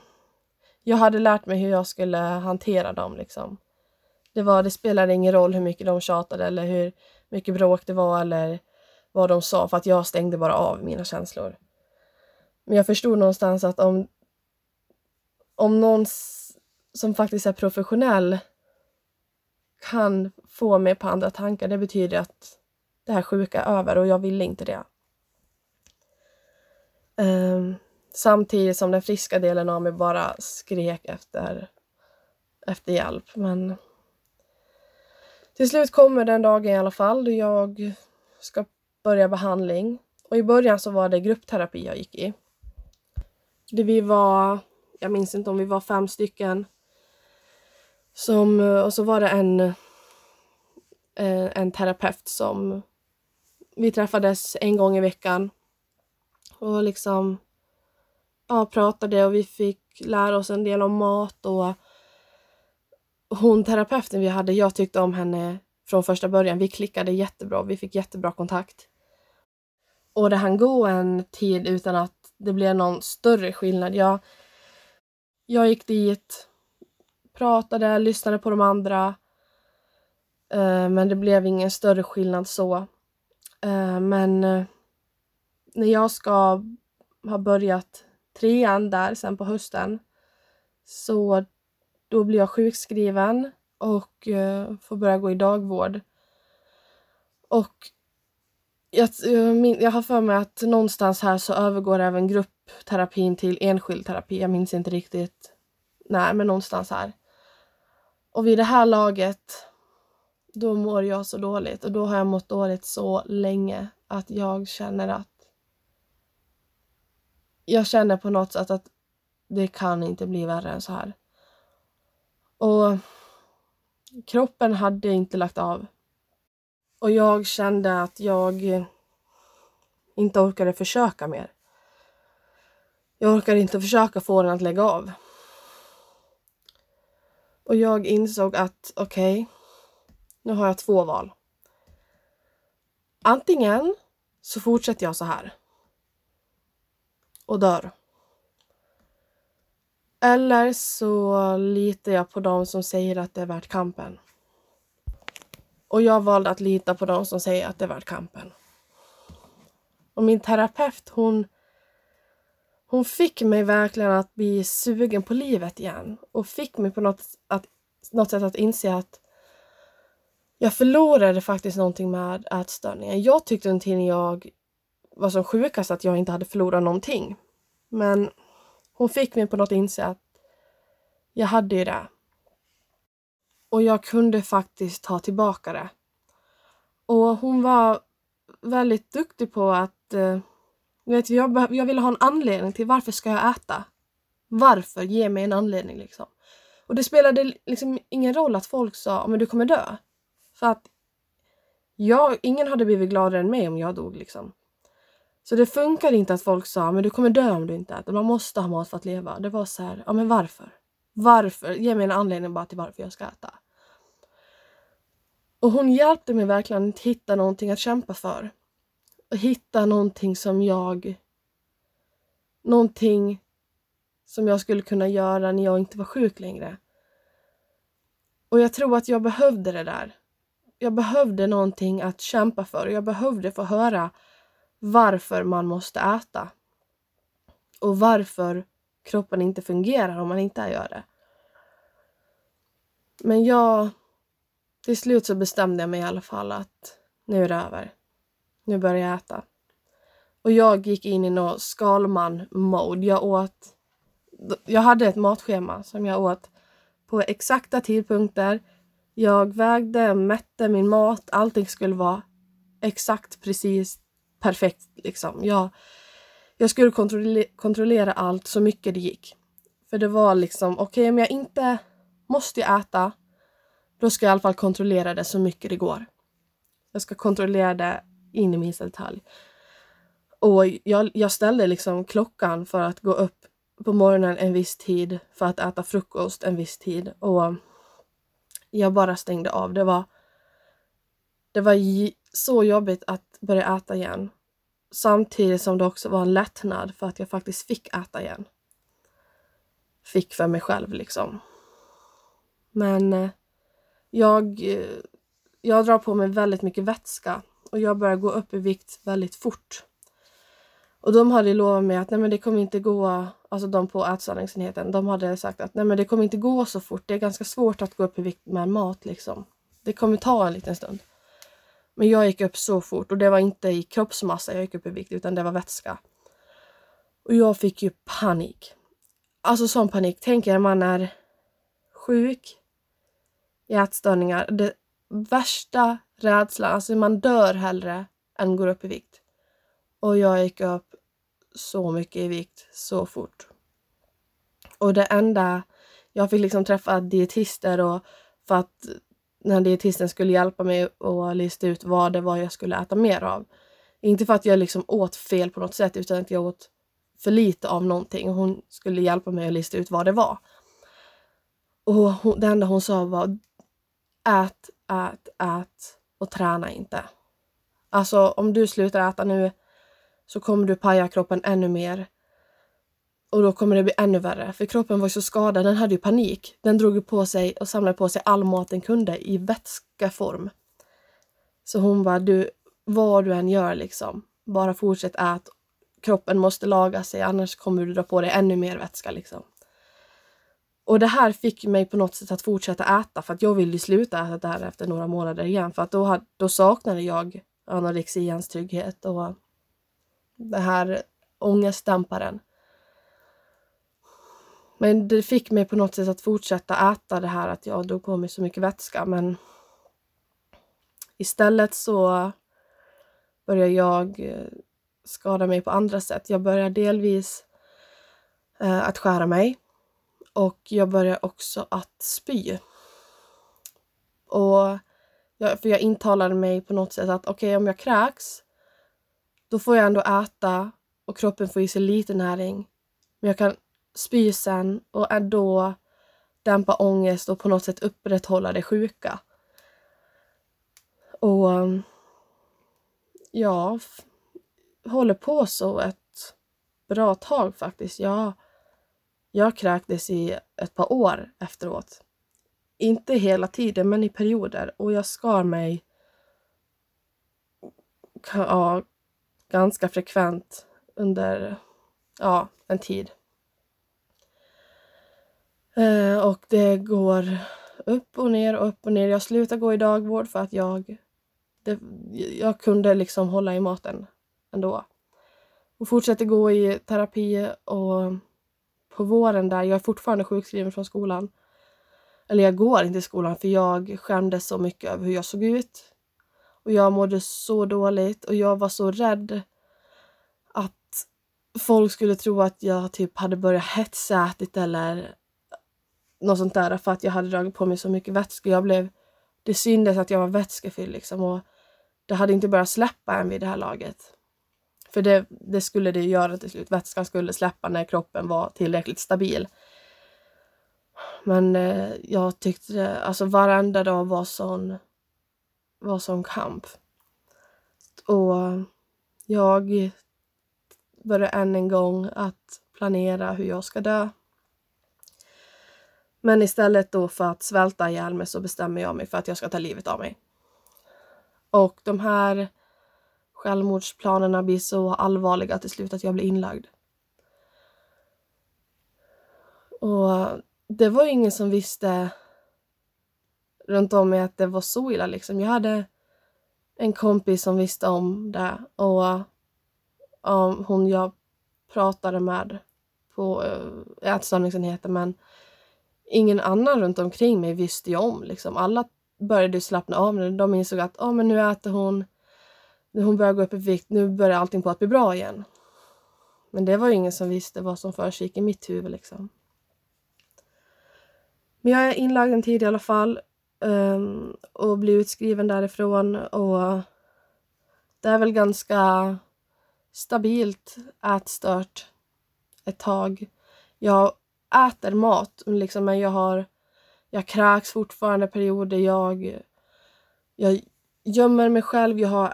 jag hade lärt mig hur jag skulle hantera dem liksom. Det, var, det spelade ingen roll hur mycket de tjatade eller hur mycket bråk det var eller vad de sa för att jag stängde bara av mina känslor. Men jag förstod någonstans att om, om någon som faktiskt är professionell kan få mig på andra tankar, det betyder att det här sjuka är över och jag ville inte det. Um, samtidigt som den friska delen av mig bara skrek efter, efter hjälp. Men till slut kommer den dagen i alla fall då jag ska börja behandling. Och i början så var det gruppterapi jag gick i. Det vi var, jag minns inte om vi var fem stycken. Som, eh, och så var det en, eh, en terapeut som vi träffades en gång i veckan. Och liksom ja, pratade och vi fick lära oss en del om mat och hon terapeuten vi hade, jag tyckte om henne från första början. Vi klickade jättebra, vi fick jättebra kontakt. Och det hann gå en tid utan att det blev någon större skillnad. Jag, jag gick dit, pratade, lyssnade på de andra. Eh, men det blev ingen större skillnad så. Eh, men eh, när jag ska ha börjat trean där sen på hösten så då blir jag sjukskriven och får börja gå i dagvård. Och jag, jag, jag har för mig att någonstans här så övergår även gruppterapin till enskild terapi. Jag minns inte riktigt när, men någonstans här. Och vid det här laget, då mår jag så dåligt och då har jag mått dåligt så länge att jag känner att jag känner på något sätt att det kan inte bli värre än så här. Och kroppen hade inte lagt av. Och jag kände att jag inte orkade försöka mer. Jag orkade inte försöka få den att lägga av. Och jag insåg att okej, okay, nu har jag två val. Antingen så fortsätter jag så här. Och dör. Eller så litar jag på dem som säger att det är värt kampen. Och jag valde att lita på dem som säger att det är värt kampen. Och min terapeut hon, hon fick mig verkligen att bli sugen på livet igen. Och fick mig på något, att, något sätt att inse att jag förlorade faktiskt någonting med ätstörningen. Jag tyckte en tid när jag var som sjukast att jag inte hade förlorat någonting. Men hon fick mig på något inse att jag hade ju det. Och jag kunde faktiskt ta tillbaka det. Och hon var väldigt duktig på att eh, vet, jag, jag ville ha en anledning till varför ska jag äta? Varför? Ge mig en anledning liksom. Och det spelade liksom ingen roll att folk sa men du kommer dö. För att jag, ingen hade blivit gladare än mig om jag dog liksom. Så det funkade inte att folk sa men du kommer dö om du inte äter. Man måste ha mat för att leva. Det var så här, ja men varför? Varför? Ge mig en anledning bara till varför jag ska äta. Och hon hjälpte mig verkligen att hitta någonting att kämpa för. Och hitta någonting som jag... Någonting som jag skulle kunna göra när jag inte var sjuk längre. Och jag tror att jag behövde det där. Jag behövde någonting att kämpa för. Jag behövde få höra varför man måste äta. Och varför kroppen inte fungerar om man inte gör det. Men jag... Till slut så bestämde jag mig i alla fall att nu är det över. Nu börjar jag äta. Och jag gick in i något skalman-mode. Jag åt... Jag hade ett matschema som jag åt på exakta tidpunkter. Jag vägde, mätte min mat. Allting skulle vara exakt precis perfekt. Liksom. Jag, jag skulle kontrollera, kontrollera allt så mycket det gick. För det var liksom, okej okay, om jag inte måste jag äta, då ska jag i alla fall kontrollera det så mycket det går. Jag ska kontrollera det in i minsta detalj. Och jag, jag ställde liksom klockan för att gå upp på morgonen en viss tid för att äta frukost en viss tid och jag bara stängde av. Det var, det var så jobbigt att börja äta igen. Samtidigt som det också var en lättnad för att jag faktiskt fick äta igen. Fick för mig själv liksom. Men eh, jag, eh, jag drar på mig väldigt mycket vätska och jag börjar gå upp i vikt väldigt fort. Och de hade lovat mig att nej men det kommer inte gå, alltså de på ätstörningsenheten, de hade sagt att nej men det kommer inte gå så fort. Det är ganska svårt att gå upp i vikt med mat liksom. Det kommer ta en liten stund. Men jag gick upp så fort och det var inte i kroppsmassa jag gick upp i vikt utan det var vätska. Och jag fick ju panik. Alltså sån panik. Tänk er man är sjuk i ätstörningar. Det värsta rädsla. alltså man dör hellre än går upp i vikt. Och jag gick upp så mycket i vikt så fort. Och det enda, jag fick liksom träffa dietister och för att när dietisten skulle hjälpa mig att lista ut vad det var jag skulle äta mer av. Inte för att jag liksom åt fel på något sätt utan att jag åt för lite av någonting. Hon skulle hjälpa mig att lista ut vad det var. Och hon, det enda hon sa var ät, ät, ät och träna inte. Alltså om du slutar äta nu så kommer du paja kroppen ännu mer. Och då kommer det bli ännu värre, för kroppen var ju så skadad, den hade ju panik. Den drog på sig och samlade på sig all mat den kunde i vätskeform. Så hon bara, du, vad du än gör liksom, bara fortsätt ät. Kroppen måste laga sig, annars kommer du dra på dig ännu mer vätska liksom. Och det här fick mig på något sätt att fortsätta äta för att jag ville sluta äta det här efter några månader igen för att då, då saknade jag anorexians trygghet och den här ångestdämparen. Men det fick mig på något sätt att fortsätta äta det här att jag drog på mig så mycket vätska men istället så började jag eh, skada mig på andra sätt. Jag började delvis eh, att skära mig och jag började också att spy. Och jag, för jag intalade mig på något sätt att okej, okay, om jag kräks, då får jag ändå äta och kroppen får i sig lite näring. Men jag kan spy sen och ändå dämpa ångest och på något sätt upprätthålla det sjuka. Och um, ja, håller på så ett bra tag faktiskt. Jag, jag kräktes i ett par år efteråt. Inte hela tiden, men i perioder. Och jag skar mig ja, ganska frekvent under ja, en tid. Eh, och det går upp och ner och upp och ner. Jag slutade gå i dagvård för att jag, det, jag kunde liksom hålla i maten ändå. Och fortsätter gå i terapi och på våren där, jag är fortfarande sjukskriven från skolan. Eller jag går inte i skolan för jag skämdes så mycket över hur jag såg ut. Och jag mådde så dåligt och jag var så rädd att folk skulle tro att jag typ hade börjat hetsätit eller något sånt där för att jag hade dragit på mig så mycket vätska. Jag blev, det syntes att jag var vätskefylld liksom och det hade inte börjat släppa än vid det här laget. För det, det skulle det göra till slut. Vätskan skulle släppa när kroppen var tillräckligt stabil. Men eh, jag tyckte, alltså varenda dag var sån, var sån kamp. Och jag började än en gång att planera hur jag ska dö. Men istället då för att svälta ihjäl mig så bestämmer jag mig för att jag ska ta livet av mig. Och de här självmordsplanerna blir så allvarliga till slut att jag blir inlagd. Och det var ingen som visste runt om mig att det var så illa liksom. Jag hade en kompis som visste om det och um, hon jag pratade med på uh, ätstörningsenheten men ingen annan runt omkring mig visste ju om. Liksom. Alla började slappna av. när de insåg att oh, men nu äter hon, när hon börjar gå upp i vikt, nu börjar allting på att bli bra igen. Men det var ju ingen som visste vad som försiggick i mitt huvud. Liksom. Men jag är inlagd en tid i alla fall um, och blir utskriven därifrån. Och det är väl ganska stabilt ätstört ett tag. Jag äter mat, liksom, men jag har jag kräks fortfarande perioder. Jag, jag gömmer mig själv. Jag har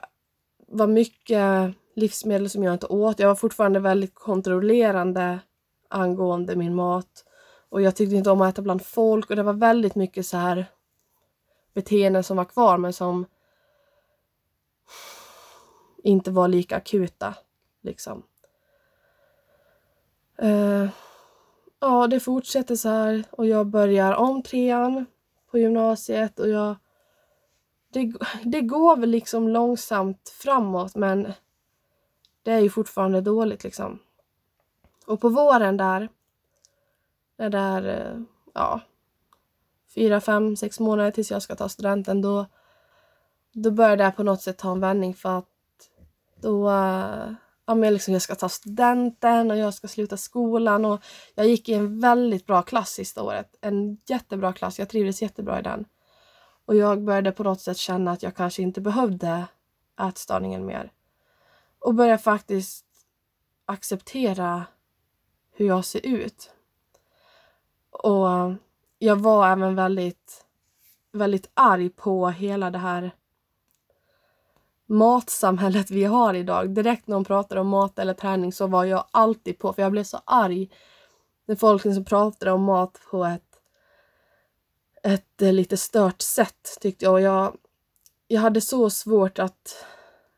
var mycket livsmedel som jag inte åt. Jag var fortfarande väldigt kontrollerande angående min mat. Och jag tyckte inte om att äta bland folk och det var väldigt mycket så här beteenden som var kvar men som inte var lika akuta. Liksom. Uh, ja, det fortsätter så här och jag börjar om trean på gymnasiet och jag... Det, det går väl liksom långsamt framåt men det är ju fortfarande dåligt liksom. Och på våren där, när det är, eh, ja, fyra, fem, sex månader tills jag ska ta studenten, då, då börjar det på något sätt ta en vändning för att då eh, ja, men liksom jag ska ta studenten och jag ska sluta skolan. Och jag gick i en väldigt bra klass sista året. En jättebra klass. Jag trivdes jättebra i den. Och jag började på något sätt känna att jag kanske inte behövde ätstörningen mer. Och började faktiskt acceptera hur jag ser ut. Och jag var även väldigt, väldigt arg på hela det här matsamhället vi har idag. Direkt när de pratade om mat eller träning så var jag alltid på, för jag blev så arg när folk liksom pratade om mat på ett, ett eh, lite stört sätt tyckte jag. Och jag, jag hade så svårt att,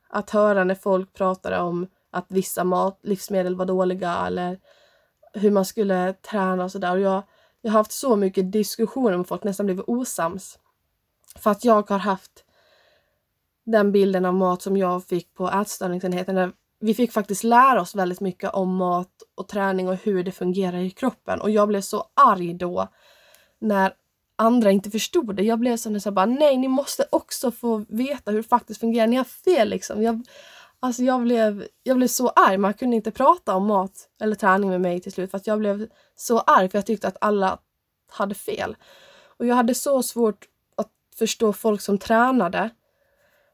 att höra när folk pratade om att vissa mat, livsmedel var dåliga eller hur man skulle träna och sådär. Jag, jag har haft så mycket diskussioner med folk, nästan blivit osams. För att jag har haft den bilden av mat som jag fick på ätstörningsenheten. Vi fick faktiskt lära oss väldigt mycket om mat och träning och hur det fungerar i kroppen. Och jag blev så arg då när andra inte förstod det. Jag blev sån där bara, nej ni måste också få veta hur det faktiskt fungerar. Ni har fel liksom. Jag, alltså jag blev, jag blev så arg. Man kunde inte prata om mat eller träning med mig till slut för att jag blev så arg för jag tyckte att alla hade fel. Och jag hade så svårt att förstå folk som tränade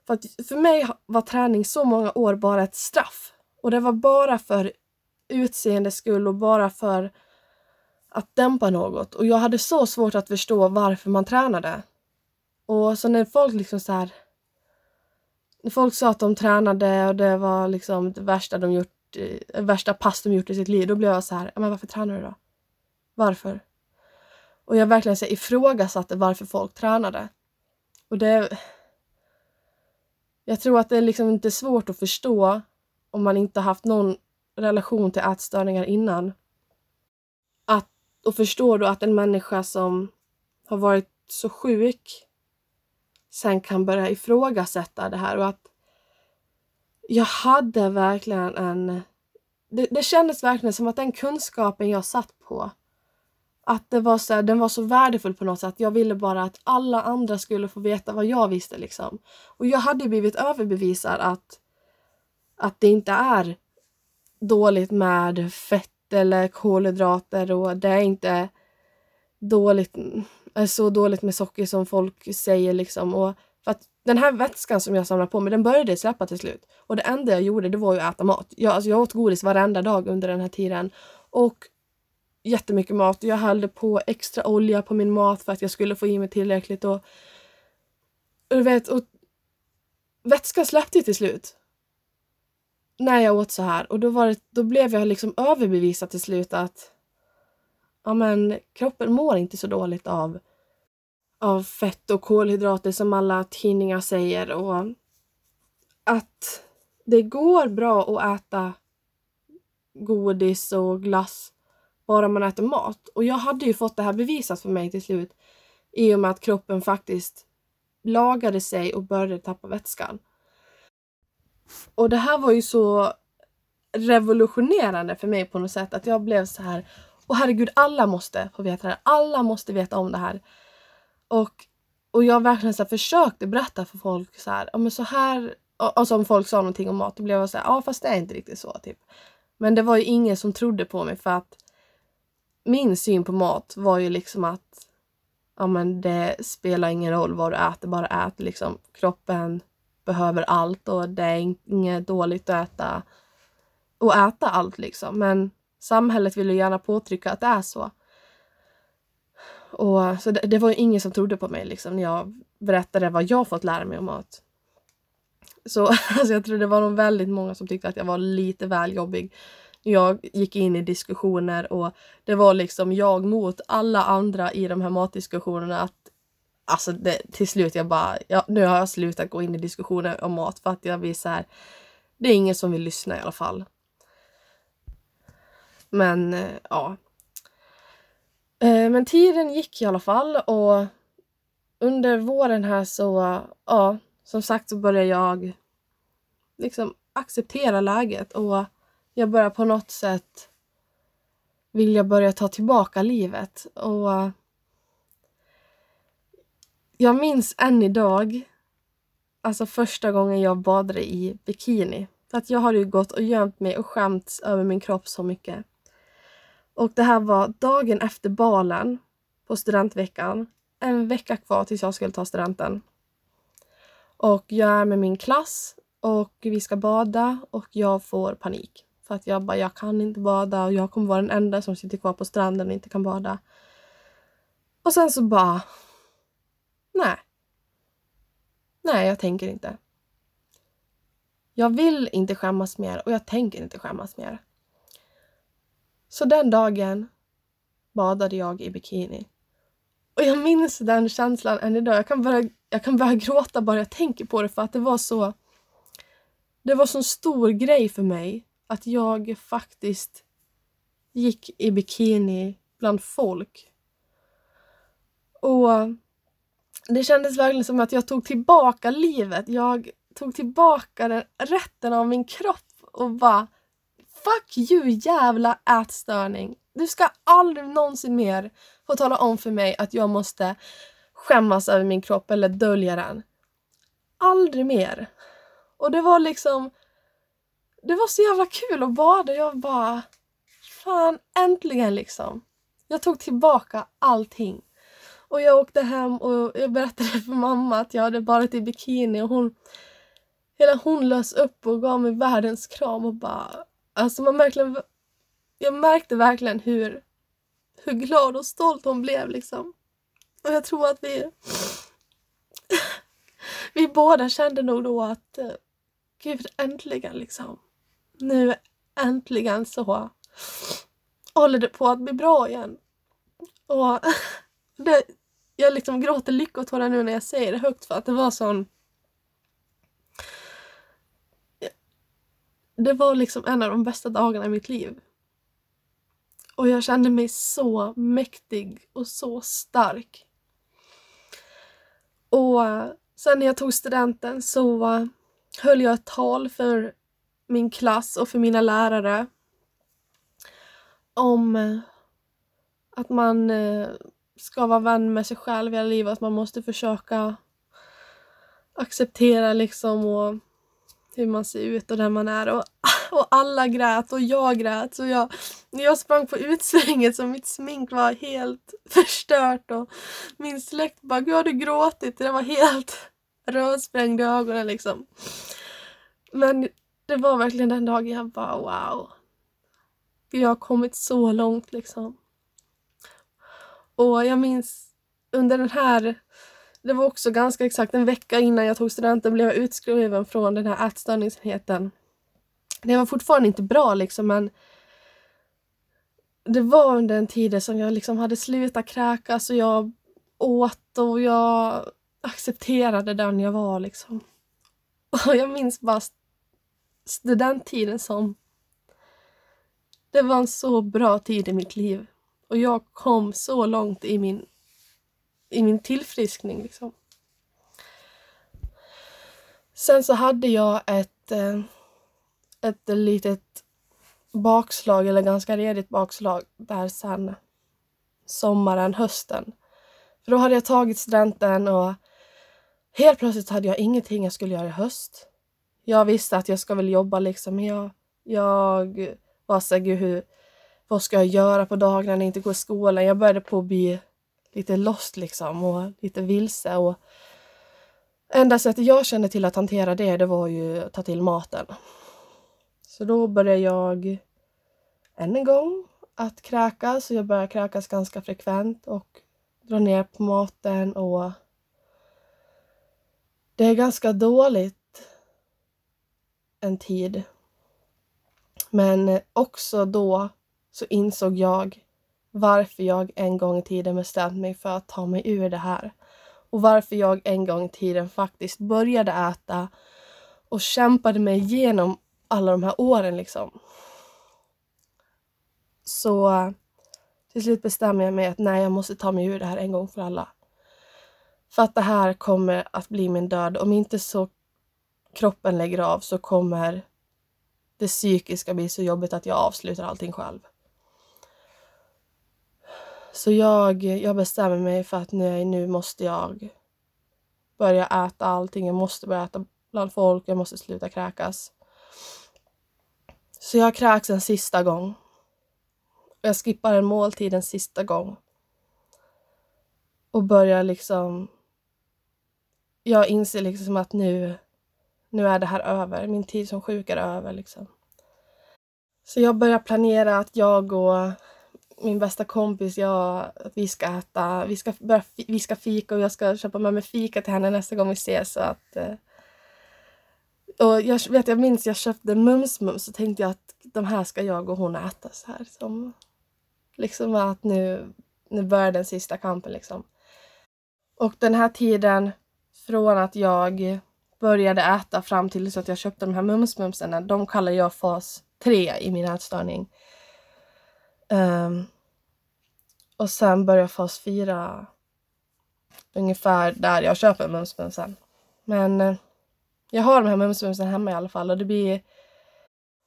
för, att för mig var träning så många år bara ett straff. Och det var bara för utseendes skull och bara för att dämpa något. Och jag hade så svårt att förstå varför man tränade. Och så när folk liksom så här... När folk sa att de tränade och det var liksom det värsta de gjort, det värsta pass de gjort i sitt liv, då blev jag så här, men varför tränar du då? Varför? Och jag verkligen så ifrågasatte varför folk tränade. Och det... Jag tror att det är liksom inte svårt att förstå om man inte haft någon relation till ätstörningar innan. Och förstår du att en människa som har varit så sjuk sen kan börja ifrågasätta det här och att jag hade verkligen en... Det, det kändes verkligen som att den kunskapen jag satt på att det var så här, den var så värdefull på något sätt. Jag ville bara att alla andra skulle få veta vad jag visste liksom. Och jag hade blivit överbevisad att, att det inte är dåligt med fett eller kolhydrater och det är inte dåligt, är så dåligt med socker som folk säger liksom. Och för att den här vätskan som jag samlade på mig, den började släppa till slut. Och det enda jag gjorde, det var ju att äta mat. Jag, alltså jag åt godis varenda dag under den här tiden. Och jättemycket mat. Jag hällde på extra olja på min mat för att jag skulle få i mig tillräckligt. Och, och du vet, och vätskan släppte till slut. När jag åt så här. Och då, var det, då blev jag liksom överbevisad till slut att ja, men, kroppen mår inte så dåligt av, av fett och kolhydrater som alla tidningar säger. Och att det går bra att äta godis och glass bara man äter mat. Och jag hade ju fått det här bevisat för mig till slut i och med att kroppen faktiskt lagade sig och började tappa vätskan. Och det här var ju så revolutionerande för mig på något sätt att jag blev så här och herregud, alla måste få veta det här. Alla måste veta om det här. Och, och jag verkligen så försökte berätta för folk så här, ja men så här, och, och alltså om folk sa någonting om mat, då blev jag så här, ja fast det är inte riktigt så typ. Men det var ju ingen som trodde på mig för att min syn på mat var ju liksom att ja, men det spelar ingen roll vad du äter, bara ät liksom. Kroppen behöver allt och det är inget dåligt att äta och äta allt liksom. Men samhället vill ju gärna påtrycka att det är så. Och, så det, det var ju ingen som trodde på mig liksom när jag berättade vad jag fått lära mig om mat. Så alltså, jag tror det var nog väldigt många som tyckte att jag var lite väl jobbig jag gick in i diskussioner och det var liksom jag mot alla andra i de här matdiskussionerna. Att, alltså det, till slut jag bara, ja, nu har jag slutat gå in i diskussioner om mat för att jag blir så här, det är ingen som vill lyssna i alla fall. Men eh, ja. Eh, men tiden gick i alla fall och under våren här så, ja, som sagt så började jag liksom acceptera läget och jag börjar på något sätt vilja börja ta tillbaka livet. Och jag minns än idag, alltså första gången jag badade i bikini. För att jag har ju gått och gömt mig och skämts över min kropp så mycket. Och det här var dagen efter balen på studentveckan. En vecka kvar tills jag skulle ta studenten. Och jag är med min klass och vi ska bada och jag får panik. För att jag bara, jag kan inte bada och jag kommer vara den enda som sitter kvar på stranden och inte kan bada. Och sen så bara... Nej. Nej, jag tänker inte. Jag vill inte skämmas mer och jag tänker inte skämmas mer. Så den dagen badade jag i bikini. Och jag minns den känslan än idag. Jag kan, börja, jag kan börja gråta bara jag tänker på det för att det var så... Det var så stor grej för mig att jag faktiskt gick i bikini bland folk. Och det kändes verkligen som att jag tog tillbaka livet. Jag tog tillbaka den, rätten av min kropp och bara Fuck you jävla ätstörning! Du ska aldrig någonsin mer få tala om för mig att jag måste skämmas över min kropp eller dölja den. Aldrig mer. Och det var liksom det var så jävla kul att bada. Jag bara, fan äntligen liksom. Jag tog tillbaka allting. Och jag åkte hem och jag berättade för mamma att jag hade badat i bikini och hon, hela hon lös upp och gav mig världens kram och bara, alltså man verkligen jag märkte verkligen hur, hur glad och stolt hon blev liksom. Och jag tror att vi vi båda kände nog då att eh, gud äntligen liksom. Nu äntligen så håller det på att bli bra igen. Och det, jag liksom gråter lyckotårar nu när jag säger det högt för att det var sån Det var liksom en av de bästa dagarna i mitt liv. Och jag kände mig så mäktig och så stark. Och eh, sen när jag tog studenten så eh, höll jag ett tal för min klass och för mina lärare om eh, att man ska vara vän med sig själv i hela livet, att man måste försöka acceptera liksom och hur man ser ut och den man är och, och alla grät och jag grät så jag, jag sprang på utsvänget så mitt smink var helt förstört och min släkt bara “Gud har du gråtit?” Det var helt rödsprängd i ögonen liksom. Men det var verkligen den dagen jag bara wow. Vi har kommit så långt liksom. Och jag minns under den här, det var också ganska exakt en vecka innan jag tog studenten blev jag utskriven från den här ätstörningsenheten. Det var fortfarande inte bra liksom men det var under en tid som jag liksom hade slutat kräkas och jag åt och jag accepterade den jag var liksom. Och jag minns bara studenttiden som det var en så bra tid i mitt liv. Och jag kom så långt i min, i min tillfriskning. Liksom. Sen så hade jag ett, eh, ett litet bakslag, eller ganska redigt bakslag, där sen sommaren, hösten. För då hade jag tagit studenten och helt plötsligt hade jag ingenting jag skulle göra i höst. Jag visste att jag ska väl jobba liksom. Jag, jag var såhär, gud hur, vad ska jag göra på dagarna när jag inte går i skolan? Jag började på att bli lite lost liksom och lite vilse och enda sättet jag kände till att hantera det, det var ju att ta till maten. Så då började jag än en gång att kräkas och jag började kräkas ganska frekvent och dra ner på maten och det är ganska dåligt en tid. Men också då så insåg jag varför jag en gång i tiden bestämt mig för att ta mig ur det här. Och varför jag en gång i tiden faktiskt började äta och kämpade mig igenom alla de här åren liksom. Så till slut bestämmer jag mig att nej, jag måste ta mig ur det här en gång för alla. För att det här kommer att bli min död. Om inte så kroppen lägger av så kommer det psykiska bli så jobbigt att jag avslutar allting själv. Så jag, jag bestämmer mig för att nej, nu måste jag börja äta allting. Jag måste börja äta bland folk. Jag måste sluta kräkas. Så jag kräks en sista gång. Jag skippar en måltid en sista gång. Och börjar liksom... Jag inser liksom att nu, nu är det här över. Min tid som sjuk är över liksom. Så jag börjar planera att jag och min bästa kompis, jag, att vi ska äta, vi ska, börja, vi ska fika och jag ska köpa med mig fika till henne nästa gång vi ses. Så att, eh, och jag vet, jag minns jag köpte mums-mums så tänkte jag att de här ska jag och hon äta så här. Som, liksom att nu, nu börjar den sista kampen liksom. Och den här tiden från att jag började äta fram till så att jag köpte de här mums-mumsen, de kallar jag fas 3 i min ätstörning. Um, och sen börjar fas 4 ungefär där jag köper mumsmumsen. Men uh, jag har de här mumsmumsen hemma i alla fall och det blir...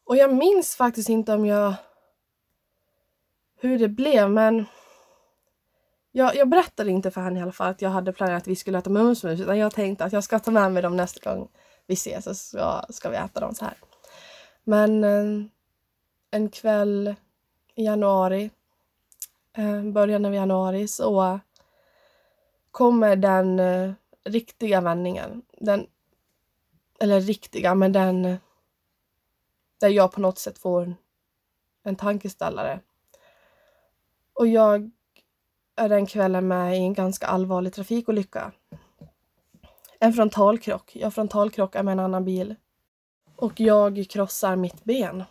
Och jag minns faktiskt inte om jag... hur det blev men jag, jag berättade inte för henne i alla fall att jag hade planerat att vi skulle äta mumsmus utan jag tänkte att jag ska ta med mig dem nästa gång vi ses och så ska vi äta dem så här. Men eh, en kväll i januari, eh, början av januari, så kommer den eh, riktiga vändningen. Den, eller riktiga, men den där jag på något sätt får en tankeställare. Och jag är den kvällen med i en ganska allvarlig trafikolycka. En frontalkrock. Jag frontalkrockar med en annan bil. Och jag krossar mitt ben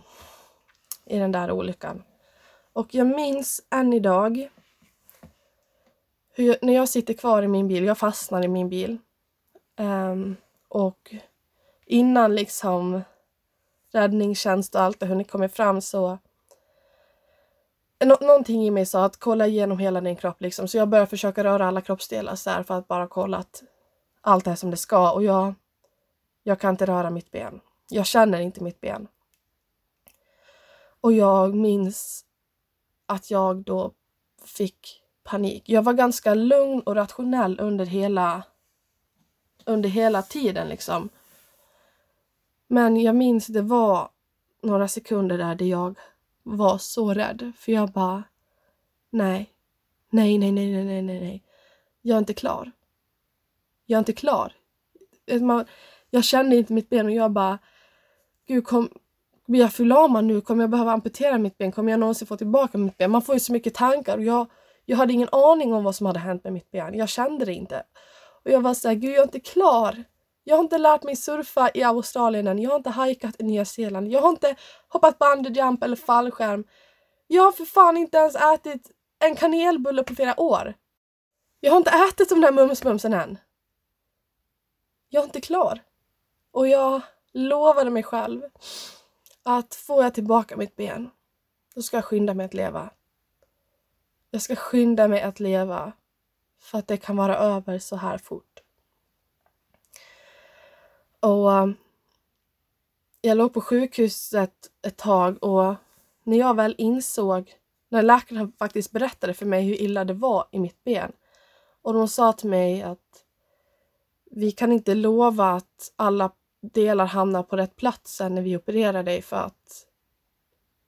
i den där olyckan. Och jag minns än idag hur jag, när jag sitter kvar i min bil, jag fastnar i min bil. Um, och innan liksom räddningstjänst och allt har hunnit komma fram så Nå någonting i mig sa att kolla igenom hela din kropp liksom. Så jag började försöka röra alla kroppsdelar så här för att bara kolla att allt är som det ska och jag, jag kan inte röra mitt ben. Jag känner inte mitt ben. Och jag minns att jag då fick panik. Jag var ganska lugn och rationell under hela, under hela tiden liksom. Men jag minns det var några sekunder där, där jag var så rädd. För jag bara, nej, nej, nej, nej, nej, nej, nej. Jag är inte klar. Jag är inte klar. Jag kände inte mitt ben och jag bara, gud, kom, blir jag förlamad nu? Kommer jag behöva amputera mitt ben? Kommer jag någonsin få tillbaka mitt ben? Man får ju så mycket tankar och jag, jag hade ingen aning om vad som hade hänt med mitt ben. Jag kände det inte. Och jag var såhär, gud jag är inte klar. Jag har inte lärt mig surfa i Australien än. Jag har inte hajkat i Nya Zeeland. Jag har inte hoppat bungyjump eller fallskärm. Jag har för fan inte ens ätit en kanelbulle på flera år. Jag har inte ätit de där mumsmumsen än. Jag är inte klar. Och jag lovade mig själv att får jag tillbaka mitt ben, då ska jag skynda mig att leva. Jag ska skynda mig att leva för att det kan vara över så här fort. Och um, jag låg på sjukhuset ett tag och när jag väl insåg, när läkaren faktiskt berättade för mig hur illa det var i mitt ben och de sa till mig att vi kan inte lova att alla delar hamnar på rätt plats sen när vi opererar dig för att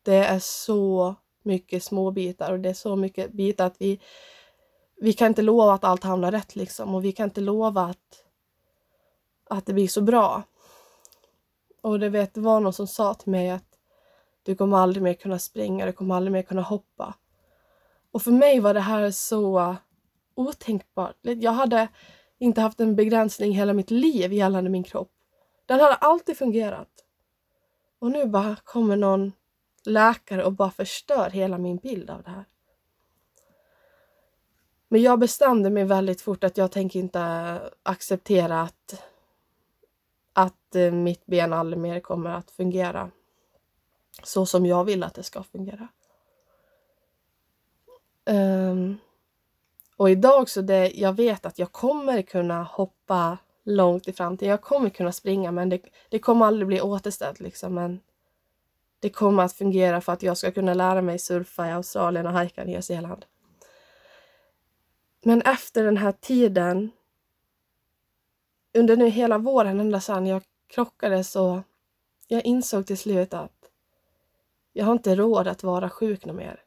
det är så mycket små bitar och det är så mycket bitar att vi, vi kan inte lova att allt hamnar rätt liksom och vi kan inte lova att, att det blir så bra. Och det, vet, det var någon som sa till mig att du kommer aldrig mer kunna springa, du kommer aldrig mer kunna hoppa. Och för mig var det här så otänkbart. Jag hade inte haft en begränsning hela mitt liv gällande min kropp. Den hade alltid fungerat. Och nu bara kommer någon läkare och bara förstör hela min bild av det här. Men jag bestämde mig väldigt fort att jag tänker inte acceptera att, att eh, mitt ben aldrig mer kommer att fungera så som jag vill att det ska fungera. Um, och idag så det, jag vet att jag kommer kunna hoppa långt i framtiden. Jag kommer kunna springa men det, det kommer aldrig bli återställt liksom. Men det kommer att fungera för att jag ska kunna lära mig surfa i Australien och hajka i Nya Zeeland. Men efter den här tiden, under nu hela våren, ända sedan jag krockade så jag insåg till slut att jag har inte råd att vara sjuk något mer.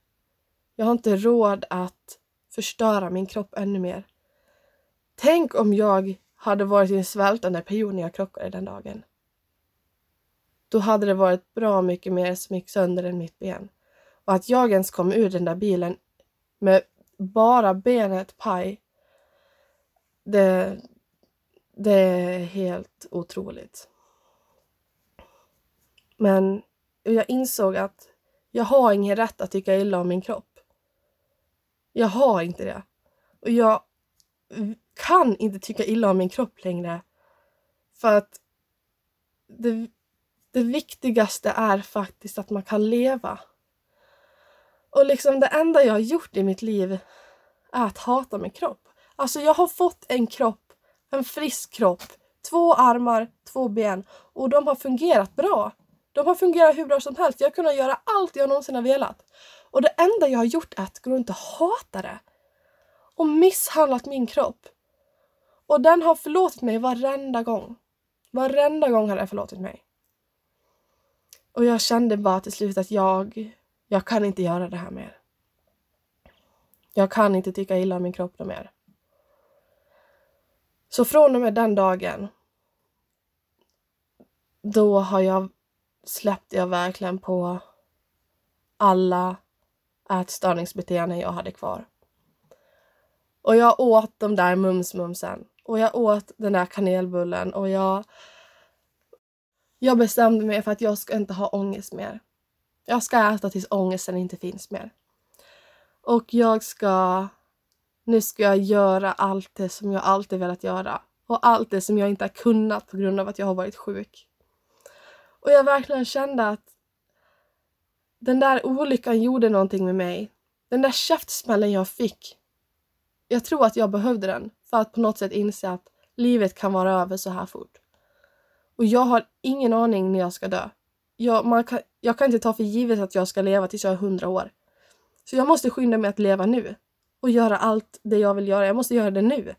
Jag har inte råd att förstöra min kropp ännu mer. Tänk om jag hade varit i en svältande period när jag krockade den dagen. Då hade det varit bra mycket mer som gick sönder än mitt ben. Och att jag ens kom ur den där bilen med bara benet paj. Det, det är helt otroligt. Men jag insåg att jag har ingen rätt att tycka illa om min kropp. Jag har inte det. Och jag kan inte tycka illa om min kropp längre. För att det, det viktigaste är faktiskt att man kan leva. Och liksom det enda jag har gjort i mitt liv är att hata min kropp. Alltså jag har fått en kropp, en frisk kropp, två armar, två ben och de har fungerat bra. De har fungerat hur bra som helst. Jag har kunnat göra allt jag någonsin har velat. Och det enda jag har gjort är att gå runt och hata det. Och misshandlat min kropp. Och den har förlåtit mig varenda gång. Varenda gång har den förlåtit mig. Och jag kände bara till slut att jag, jag kan inte göra det här mer. Jag kan inte tycka illa om min kropp mer. Så från och med den dagen då har jag släppt jag verkligen på alla ätstörningsbeteenden jag hade kvar. Och jag åt de där mums-mumsen och jag åt den där kanelbullen och jag jag bestämde mig för att jag ska inte ha ångest mer. Jag ska äta tills ångesten inte finns mer. Och jag ska... Nu ska jag göra allt det som jag alltid velat göra. Och allt det som jag inte har kunnat på grund av att jag har varit sjuk. Och jag verkligen kände att den där olyckan gjorde någonting med mig. Den där käftsmällen jag fick. Jag tror att jag behövde den för att på något sätt inse att livet kan vara över så här fort. Och jag har ingen aning när jag ska dö. Jag, man kan, jag kan inte ta för givet att jag ska leva tills jag är hundra år. Så jag måste skynda mig att leva nu. Och göra allt det jag vill göra. Jag måste göra det nu.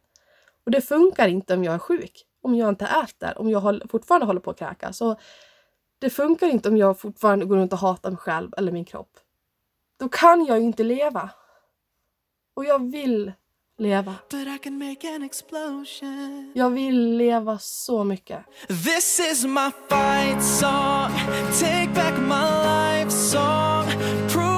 Och det funkar inte om jag är sjuk. Om jag inte äter. Om jag håll, fortfarande håller på att kräkas. Så det funkar inte om jag fortfarande går runt och hatar mig själv eller min kropp. Då kan jag ju inte leva. Och jag vill leva. Jag vill leva så mycket. This is my fight song Take back my life song Prove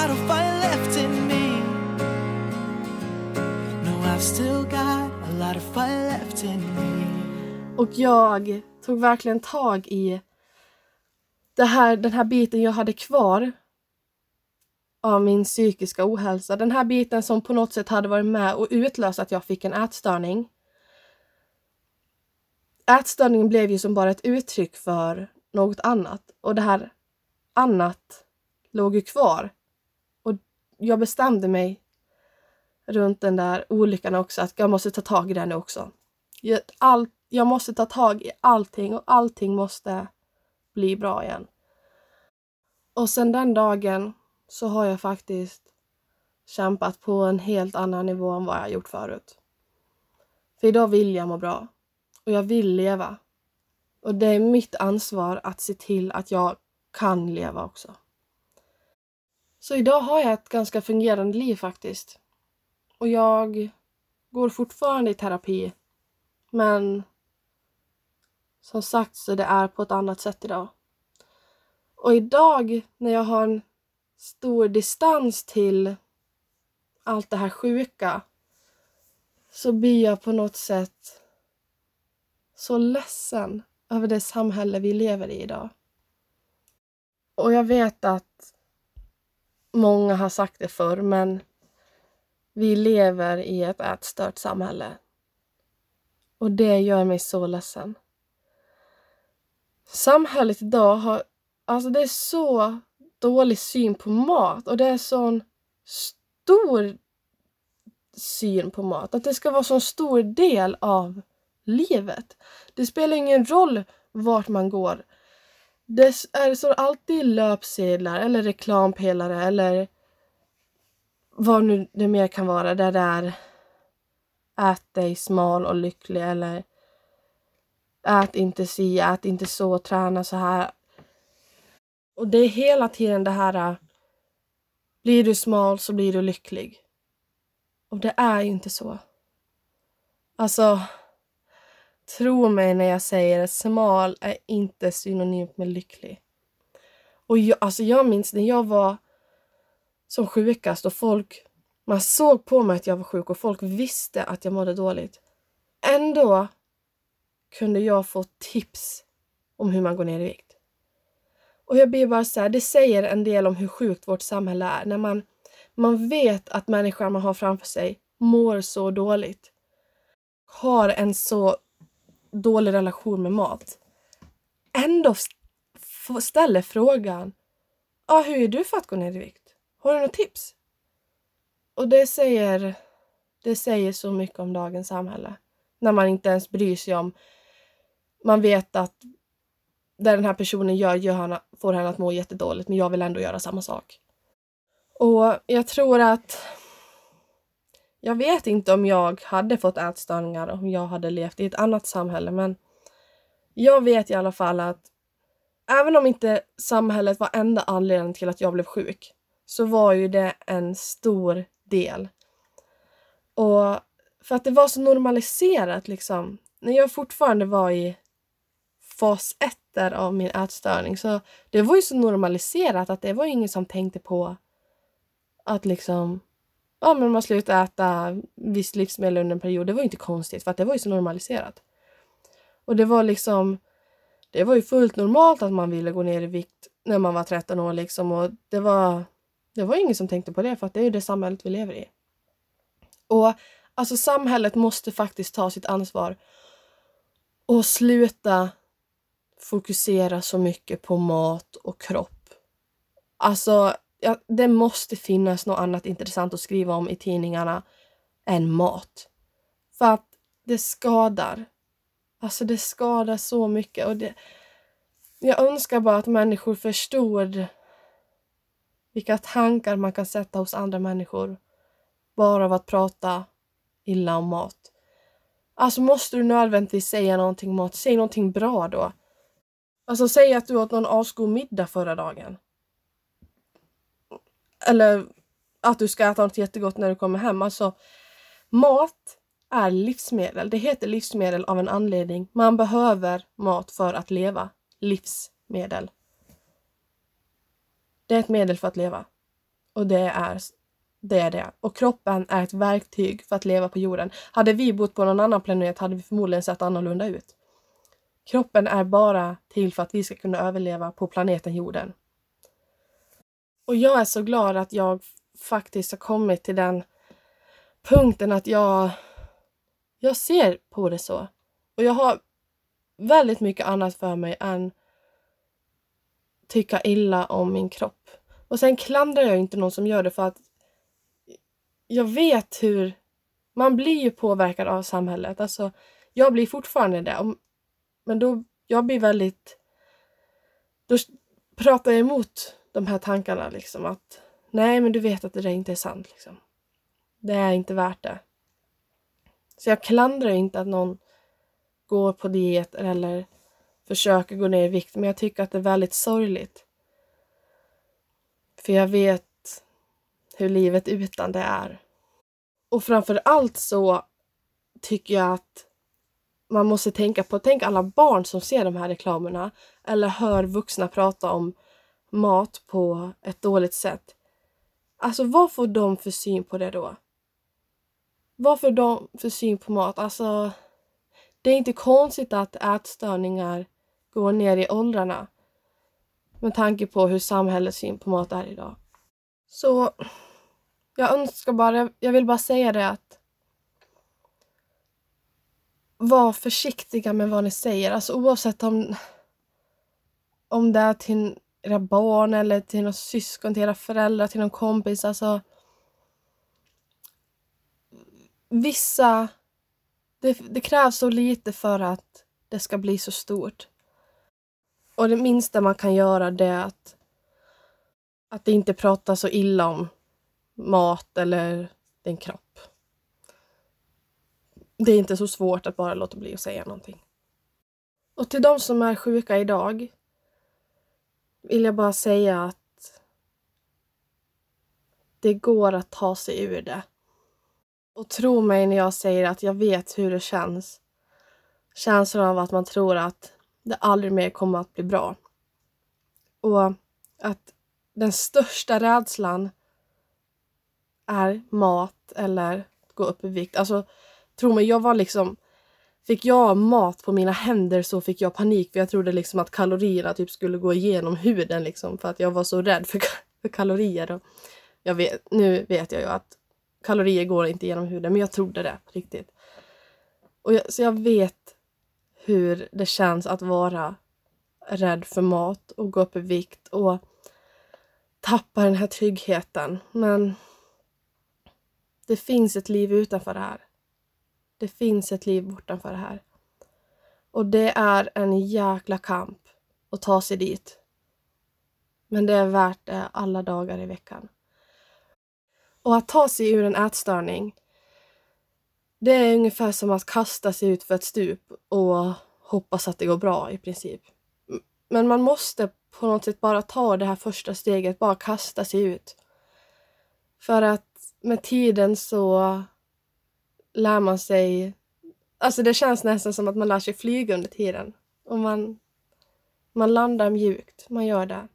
got a fire left in me No, I've still got a lot of fire left in me Och jag tog verkligen tag i det här, den här biten jag hade kvar av min psykiska ohälsa. Den här biten som på något sätt hade varit med och utlöst att jag fick en ätstörning. Ätstörningen blev ju som bara ett uttryck för något annat och det här annat låg ju kvar. Jag bestämde mig runt den där olyckan också att jag måste ta tag i den också. All, jag måste ta tag i allting och allting måste bli bra igen. Och sen den dagen så har jag faktiskt kämpat på en helt annan nivå än vad jag gjort förut. För idag vill jag må bra och jag vill leva. Och det är mitt ansvar att se till att jag kan leva också. Så idag har jag ett ganska fungerande liv faktiskt. Och jag går fortfarande i terapi. Men som sagt så det är på ett annat sätt idag. Och idag när jag har en stor distans till allt det här sjuka så blir jag på något sätt så ledsen över det samhälle vi lever i idag. Och jag vet att många har sagt det förr, men vi lever i ett ätstört samhälle. Och det gör mig så ledsen. Samhället idag har, alltså det är så dålig syn på mat och det är sån stor syn på mat. Att det ska vara så stor del av livet. Det spelar ingen roll vart man går. Det är så alltid löpsedlar eller reklampelare eller vad nu det mer kan vara. Där det är ät dig smal och lycklig eller ät inte si, ät inte så, träna så här. Och det är hela tiden det här blir du smal så blir du lycklig. Och det är ju inte så. Alltså, tro mig när jag säger att smal är inte synonymt med lycklig. Och jag, alltså jag minns när jag var som sjukast och folk, man såg på mig att jag var sjuk och folk visste att jag mådde dåligt. Ändå kunde jag få tips om hur man går ner i vikt. Och jag blir bara så här, det säger en del om hur sjukt vårt samhälle är när man, man vet att människan man har framför sig mår så dåligt. Har en så dålig relation med mat. Ändå ställer frågan, ah, hur är du för att gå ner i vikt? Har du något tips? Och det säger, det säger så mycket om dagens samhälle. När man inte ens bryr sig om, man vet att det den här personen gör, gör henne, får henne att må jättedåligt men jag vill ändå göra samma sak. Och jag tror att jag vet inte om jag hade fått ätstörningar om jag hade levt i ett annat samhälle men Jag vet i alla fall att även om inte samhället var enda anledningen till att jag blev sjuk så var ju det en stor del. Och för att det var så normaliserat liksom. När jag fortfarande var i fas 1 där av min ätstörning så det var ju så normaliserat att det var ingen som tänkte på att liksom ja men man slutade äta visst livsmedel under en period. Det var ju inte konstigt för att det var ju så normaliserat. Och det var liksom det var ju fullt normalt att man ville gå ner i vikt när man var 13 år liksom och det var det var ingen som tänkte på det för att det är ju det samhället vi lever i. Och alltså samhället måste faktiskt ta sitt ansvar och sluta fokusera så mycket på mat och kropp. Alltså, ja, det måste finnas något annat intressant att skriva om i tidningarna än mat. För att det skadar. Alltså det skadar så mycket och det, jag önskar bara att människor förstod vilka tankar man kan sätta hos andra människor bara av att prata illa om mat. Alltså måste du nödvändigtvis säga någonting om mat, säg någonting bra då. Alltså säg att du åt någon asgod middag förra dagen. Eller att du ska äta något jättegott när du kommer hem. Alltså mat är livsmedel. Det heter livsmedel av en anledning. Man behöver mat för att leva. Livsmedel. Det är ett medel för att leva. Och det är det. Är det. Och kroppen är ett verktyg för att leva på jorden. Hade vi bott på någon annan planet hade vi förmodligen sett annorlunda ut. Kroppen är bara till för att vi ska kunna överleva på planeten jorden. Och jag är så glad att jag faktiskt har kommit till den punkten att jag, jag ser på det så. Och jag har väldigt mycket annat för mig än tycka illa om min kropp. Och sen klandrar jag inte någon som gör det för att jag vet hur man blir ju påverkad av samhället. Alltså, jag blir fortfarande det. Men då, jag blir väldigt... Då pratar jag emot de här tankarna liksom att nej, men du vet att det där inte är sant. Liksom. Det är inte värt det. Så jag klandrar inte att någon går på diet eller försöker gå ner i vikt, men jag tycker att det är väldigt sorgligt. För jag vet hur livet utan det är. Och framför allt så tycker jag att man måste tänka på, tänk alla barn som ser de här reklamerna eller hör vuxna prata om mat på ett dåligt sätt. Alltså vad får de för syn på det då? Vad får de för syn på mat? Alltså, det är inte konstigt att ätstörningar går ner i åldrarna med tanke på hur samhällets syn på mat är idag. Så jag önskar bara, jag vill bara säga det att var försiktiga med vad ni säger, alltså oavsett om, om det är till era barn eller till några syskon, till era föräldrar, till någon kompis. Alltså, vissa... Det, det krävs så lite för att det ska bli så stort. Och det minsta man kan göra det är att, att inte prata så illa om mat eller din kropp. Det är inte så svårt att bara låta bli att säga någonting. Och till de som är sjuka idag vill jag bara säga att det går att ta sig ur det. Och tro mig när jag säger att jag vet hur det känns. Känslan av att man tror att det aldrig mer kommer att bli bra. Och att den största rädslan är mat eller gå upp i vikt. Alltså, tro mig, jag var liksom Fick jag mat på mina händer så fick jag panik för jag trodde liksom att kalorierna typ skulle gå igenom huden liksom för att jag var så rädd för, för kalorier. Och jag vet, nu vet jag ju att kalorier går inte genom huden men jag trodde det på riktigt. Och jag, så jag vet hur det känns att vara rädd för mat och gå upp i vikt och tappa den här tryggheten. Men det finns ett liv utanför det här. Det finns ett liv bortanför det här. Och det är en jäkla kamp att ta sig dit. Men det är värt det alla dagar i veckan. Och att ta sig ur en ätstörning, det är ungefär som att kasta sig ut för ett stup och hoppas att det går bra i princip. Men man måste på något sätt bara ta det här första steget, bara kasta sig ut. För att med tiden så lär man sig... Alltså det känns nästan som att man lär sig flyga under tiden. Och man, man landar mjukt, man gör det.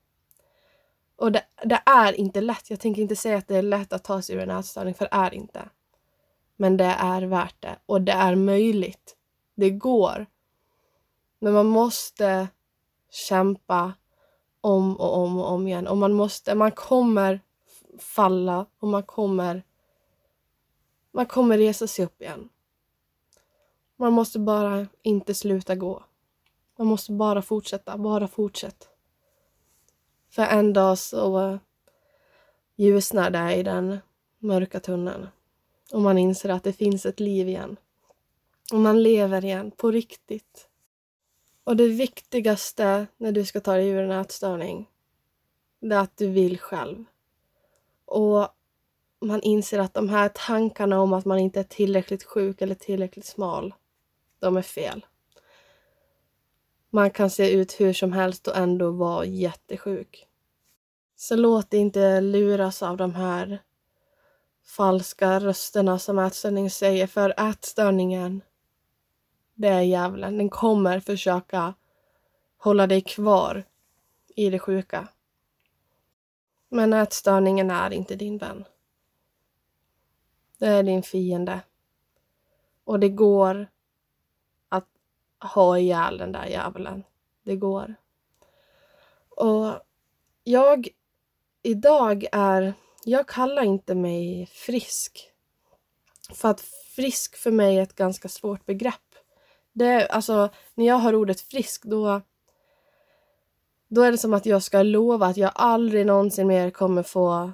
Och det, det, är inte lätt. Jag tänker inte säga att det är lätt att ta sig ur en ätstörning, för det är inte. Men det är värt det. Och det är möjligt. Det går. Men man måste kämpa om och om och om igen. Och man måste, man kommer falla och man kommer man kommer resa sig upp igen. Man måste bara inte sluta gå. Man måste bara fortsätta, bara fortsätta. För en dag så eh, ljusnar det i den mörka tunneln. Och man inser att det finns ett liv igen. Och man lever igen, på riktigt. Och det viktigaste när du ska ta dig ur en ätstörning, det är att du vill själv. Och man inser att de här tankarna om att man inte är tillräckligt sjuk eller tillräckligt smal, de är fel. Man kan se ut hur som helst och ändå vara jättesjuk. Så låt dig inte luras av de här falska rösterna som ätstörningen säger, för ätstörningen, det är djävulen. Den kommer försöka hålla dig kvar i det sjuka. Men ätstörningen är inte din vän. Det är din fiende. Och det går att ha ihjäl den där djävulen. Det går. Och jag idag är... Jag kallar inte mig frisk. För att frisk för mig är ett ganska svårt begrepp. Det, alltså, när jag hör ordet frisk då, då är det som att jag ska lova att jag aldrig någonsin mer kommer få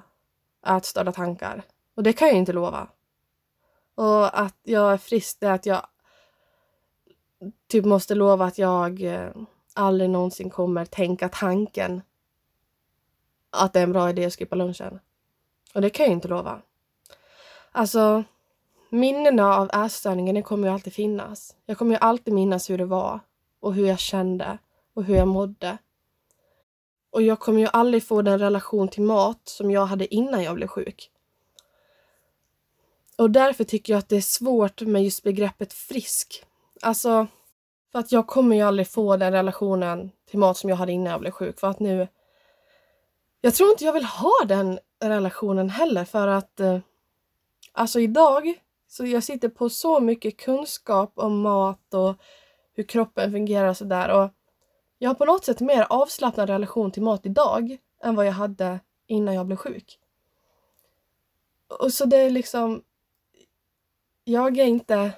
ätstörda tankar. Och det kan jag inte lova. Och att jag är frisk, det är att jag typ måste lova att jag eh, aldrig någonsin kommer tänka tanken att det är en bra idé att skippa lunchen. Och det kan jag inte lova. Alltså, minnena av ätstörningen kommer ju alltid finnas. Jag kommer ju alltid minnas hur det var och hur jag kände och hur jag mådde. Och jag kommer ju aldrig få den relation till mat som jag hade innan jag blev sjuk. Och därför tycker jag att det är svårt med just begreppet frisk. Alltså, för att jag kommer ju aldrig få den relationen till mat som jag hade innan jag blev sjuk. För att nu... Jag tror inte jag vill ha den relationen heller för att... Eh, alltså idag, så jag sitter på så mycket kunskap om mat och hur kroppen fungerar och sådär. Och jag har på något sätt mer avslappnad relation till mat idag än vad jag hade innan jag blev sjuk. Och så det är liksom jag är inte...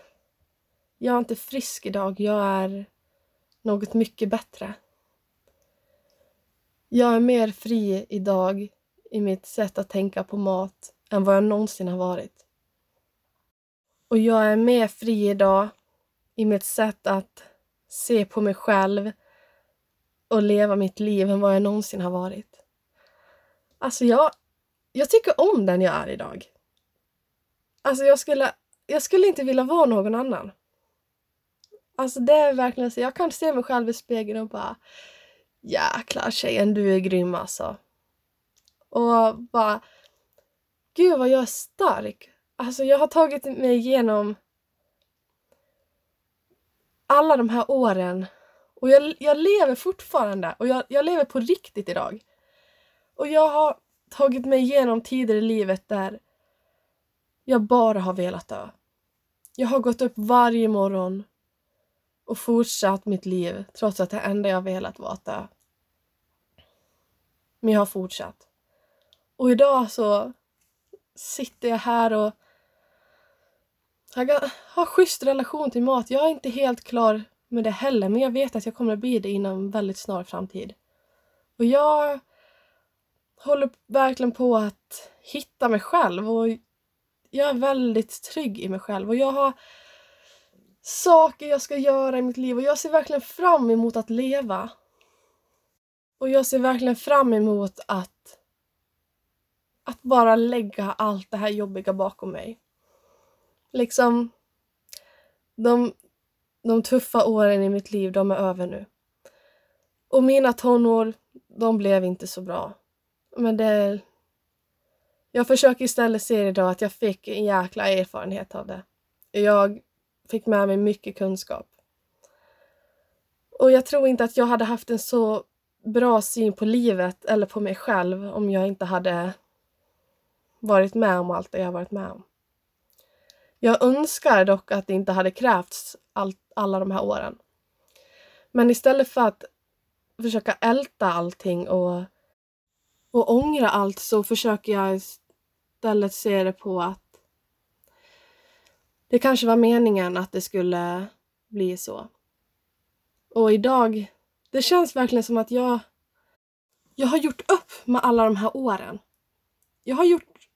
Jag är inte frisk idag. Jag är något mycket bättre. Jag är mer fri idag i mitt sätt att tänka på mat än vad jag någonsin har varit. Och jag är mer fri idag i mitt sätt att se på mig själv och leva mitt liv än vad jag någonsin har varit. Alltså jag, jag tycker om den jag är idag. Alltså jag skulle jag skulle inte vilja vara någon annan. Alltså det är verkligen så. Jag kan se mig själv i spegeln och bara jäklar tjejen, du är grym alltså. Och bara gud vad jag är stark. Alltså jag har tagit mig igenom alla de här åren och jag, jag lever fortfarande och jag, jag lever på riktigt idag. Och jag har tagit mig igenom tider i livet där jag bara har velat dö. Jag har gått upp varje morgon och fortsatt mitt liv trots att det enda jag velat var att dö. Men jag har fortsatt. Och idag så sitter jag här och jag har schysst relation till mat. Jag är inte helt klar med det heller, men jag vet att jag kommer att bli det inom väldigt snar framtid. Och jag håller verkligen på att hitta mig själv och jag är väldigt trygg i mig själv och jag har saker jag ska göra i mitt liv och jag ser verkligen fram emot att leva. Och jag ser verkligen fram emot att att bara lägga allt det här jobbiga bakom mig. Liksom de, de tuffa åren i mitt liv, de är över nu. Och mina tonår, de blev inte så bra. Men det... Jag försöker istället se idag att jag fick en jäkla erfarenhet av det. Jag fick med mig mycket kunskap. Och jag tror inte att jag hade haft en så bra syn på livet eller på mig själv om jag inte hade varit med om allt det jag varit med om. Jag önskar dock att det inte hade krävts allt, alla de här åren. Men istället för att försöka älta allting och, och ångra allt så försöker jag istället se det på att det kanske var meningen att det skulle bli så. Och idag, det känns verkligen som att jag, jag har gjort upp med alla de här åren. Jag har gjort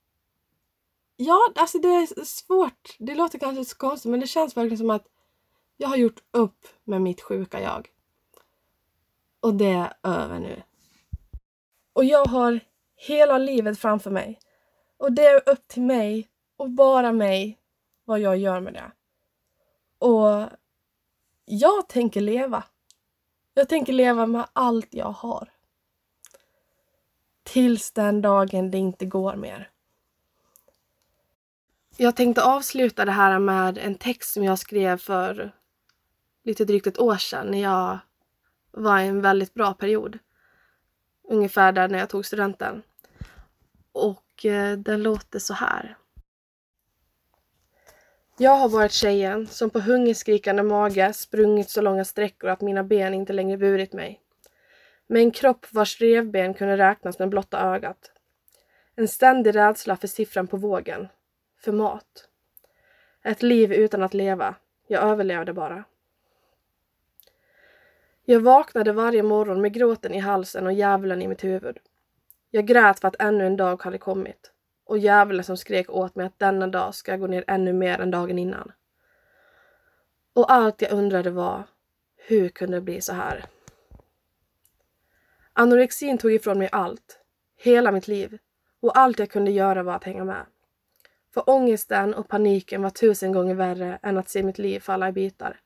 Ja, alltså det är svårt. Det låter kanske så konstigt men det känns verkligen som att jag har gjort upp med mitt sjuka jag. Och det är över nu. Och jag har hela livet framför mig. Och det är upp till mig och bara mig vad jag gör med det. Och jag tänker leva. Jag tänker leva med allt jag har. Tills den dagen det inte går mer. Jag tänkte avsluta det här med en text som jag skrev för lite drygt ett år sedan när jag var i en väldigt bra period. Ungefär där när jag tog studenten. Och Eh, den låter så här. Jag har varit tjejen som på hungerskrikande mage sprungit så långa sträckor att mina ben inte längre burit mig. Med en kropp vars revben kunde räknas med blotta ögat. En ständig rädsla för siffran på vågen. För mat. Ett liv utan att leva. Jag överlevde bara. Jag vaknade varje morgon med gråten i halsen och djävulen i mitt huvud. Jag grät för att ännu en dag hade kommit och djävulen som skrek åt mig att denna dag ska jag gå ner ännu mer än dagen innan. Och allt jag undrade var, hur kunde det bli så här? Anorexin tog ifrån mig allt, hela mitt liv, och allt jag kunde göra var att hänga med. För ångesten och paniken var tusen gånger värre än att se mitt liv falla i bitar.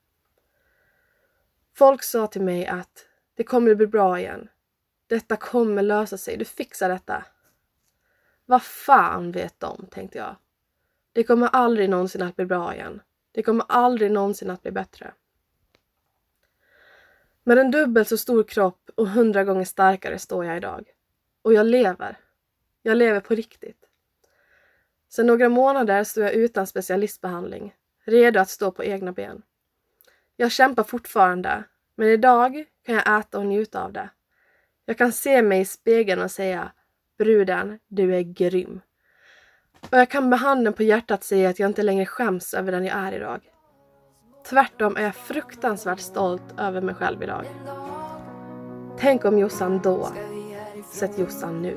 Folk sa till mig att det kommer bli bra igen. Detta kommer lösa sig, du fixar detta. Vad fan vet de, tänkte jag. Det kommer aldrig någonsin att bli bra igen. Det kommer aldrig någonsin att bli bättre. Med en dubbelt så stor kropp och hundra gånger starkare står jag idag. Och jag lever. Jag lever på riktigt. Sedan några månader står jag utan specialistbehandling, redo att stå på egna ben. Jag kämpar fortfarande, men idag kan jag äta och njuta av det. Jag kan se mig i spegeln och säga Bruden, du är grym. Och jag kan med handen på hjärtat säga att jag inte längre skäms över den jag är idag. Tvärtom är jag fruktansvärt stolt över mig själv idag. Tänk om Jossan då sett Jossan nu.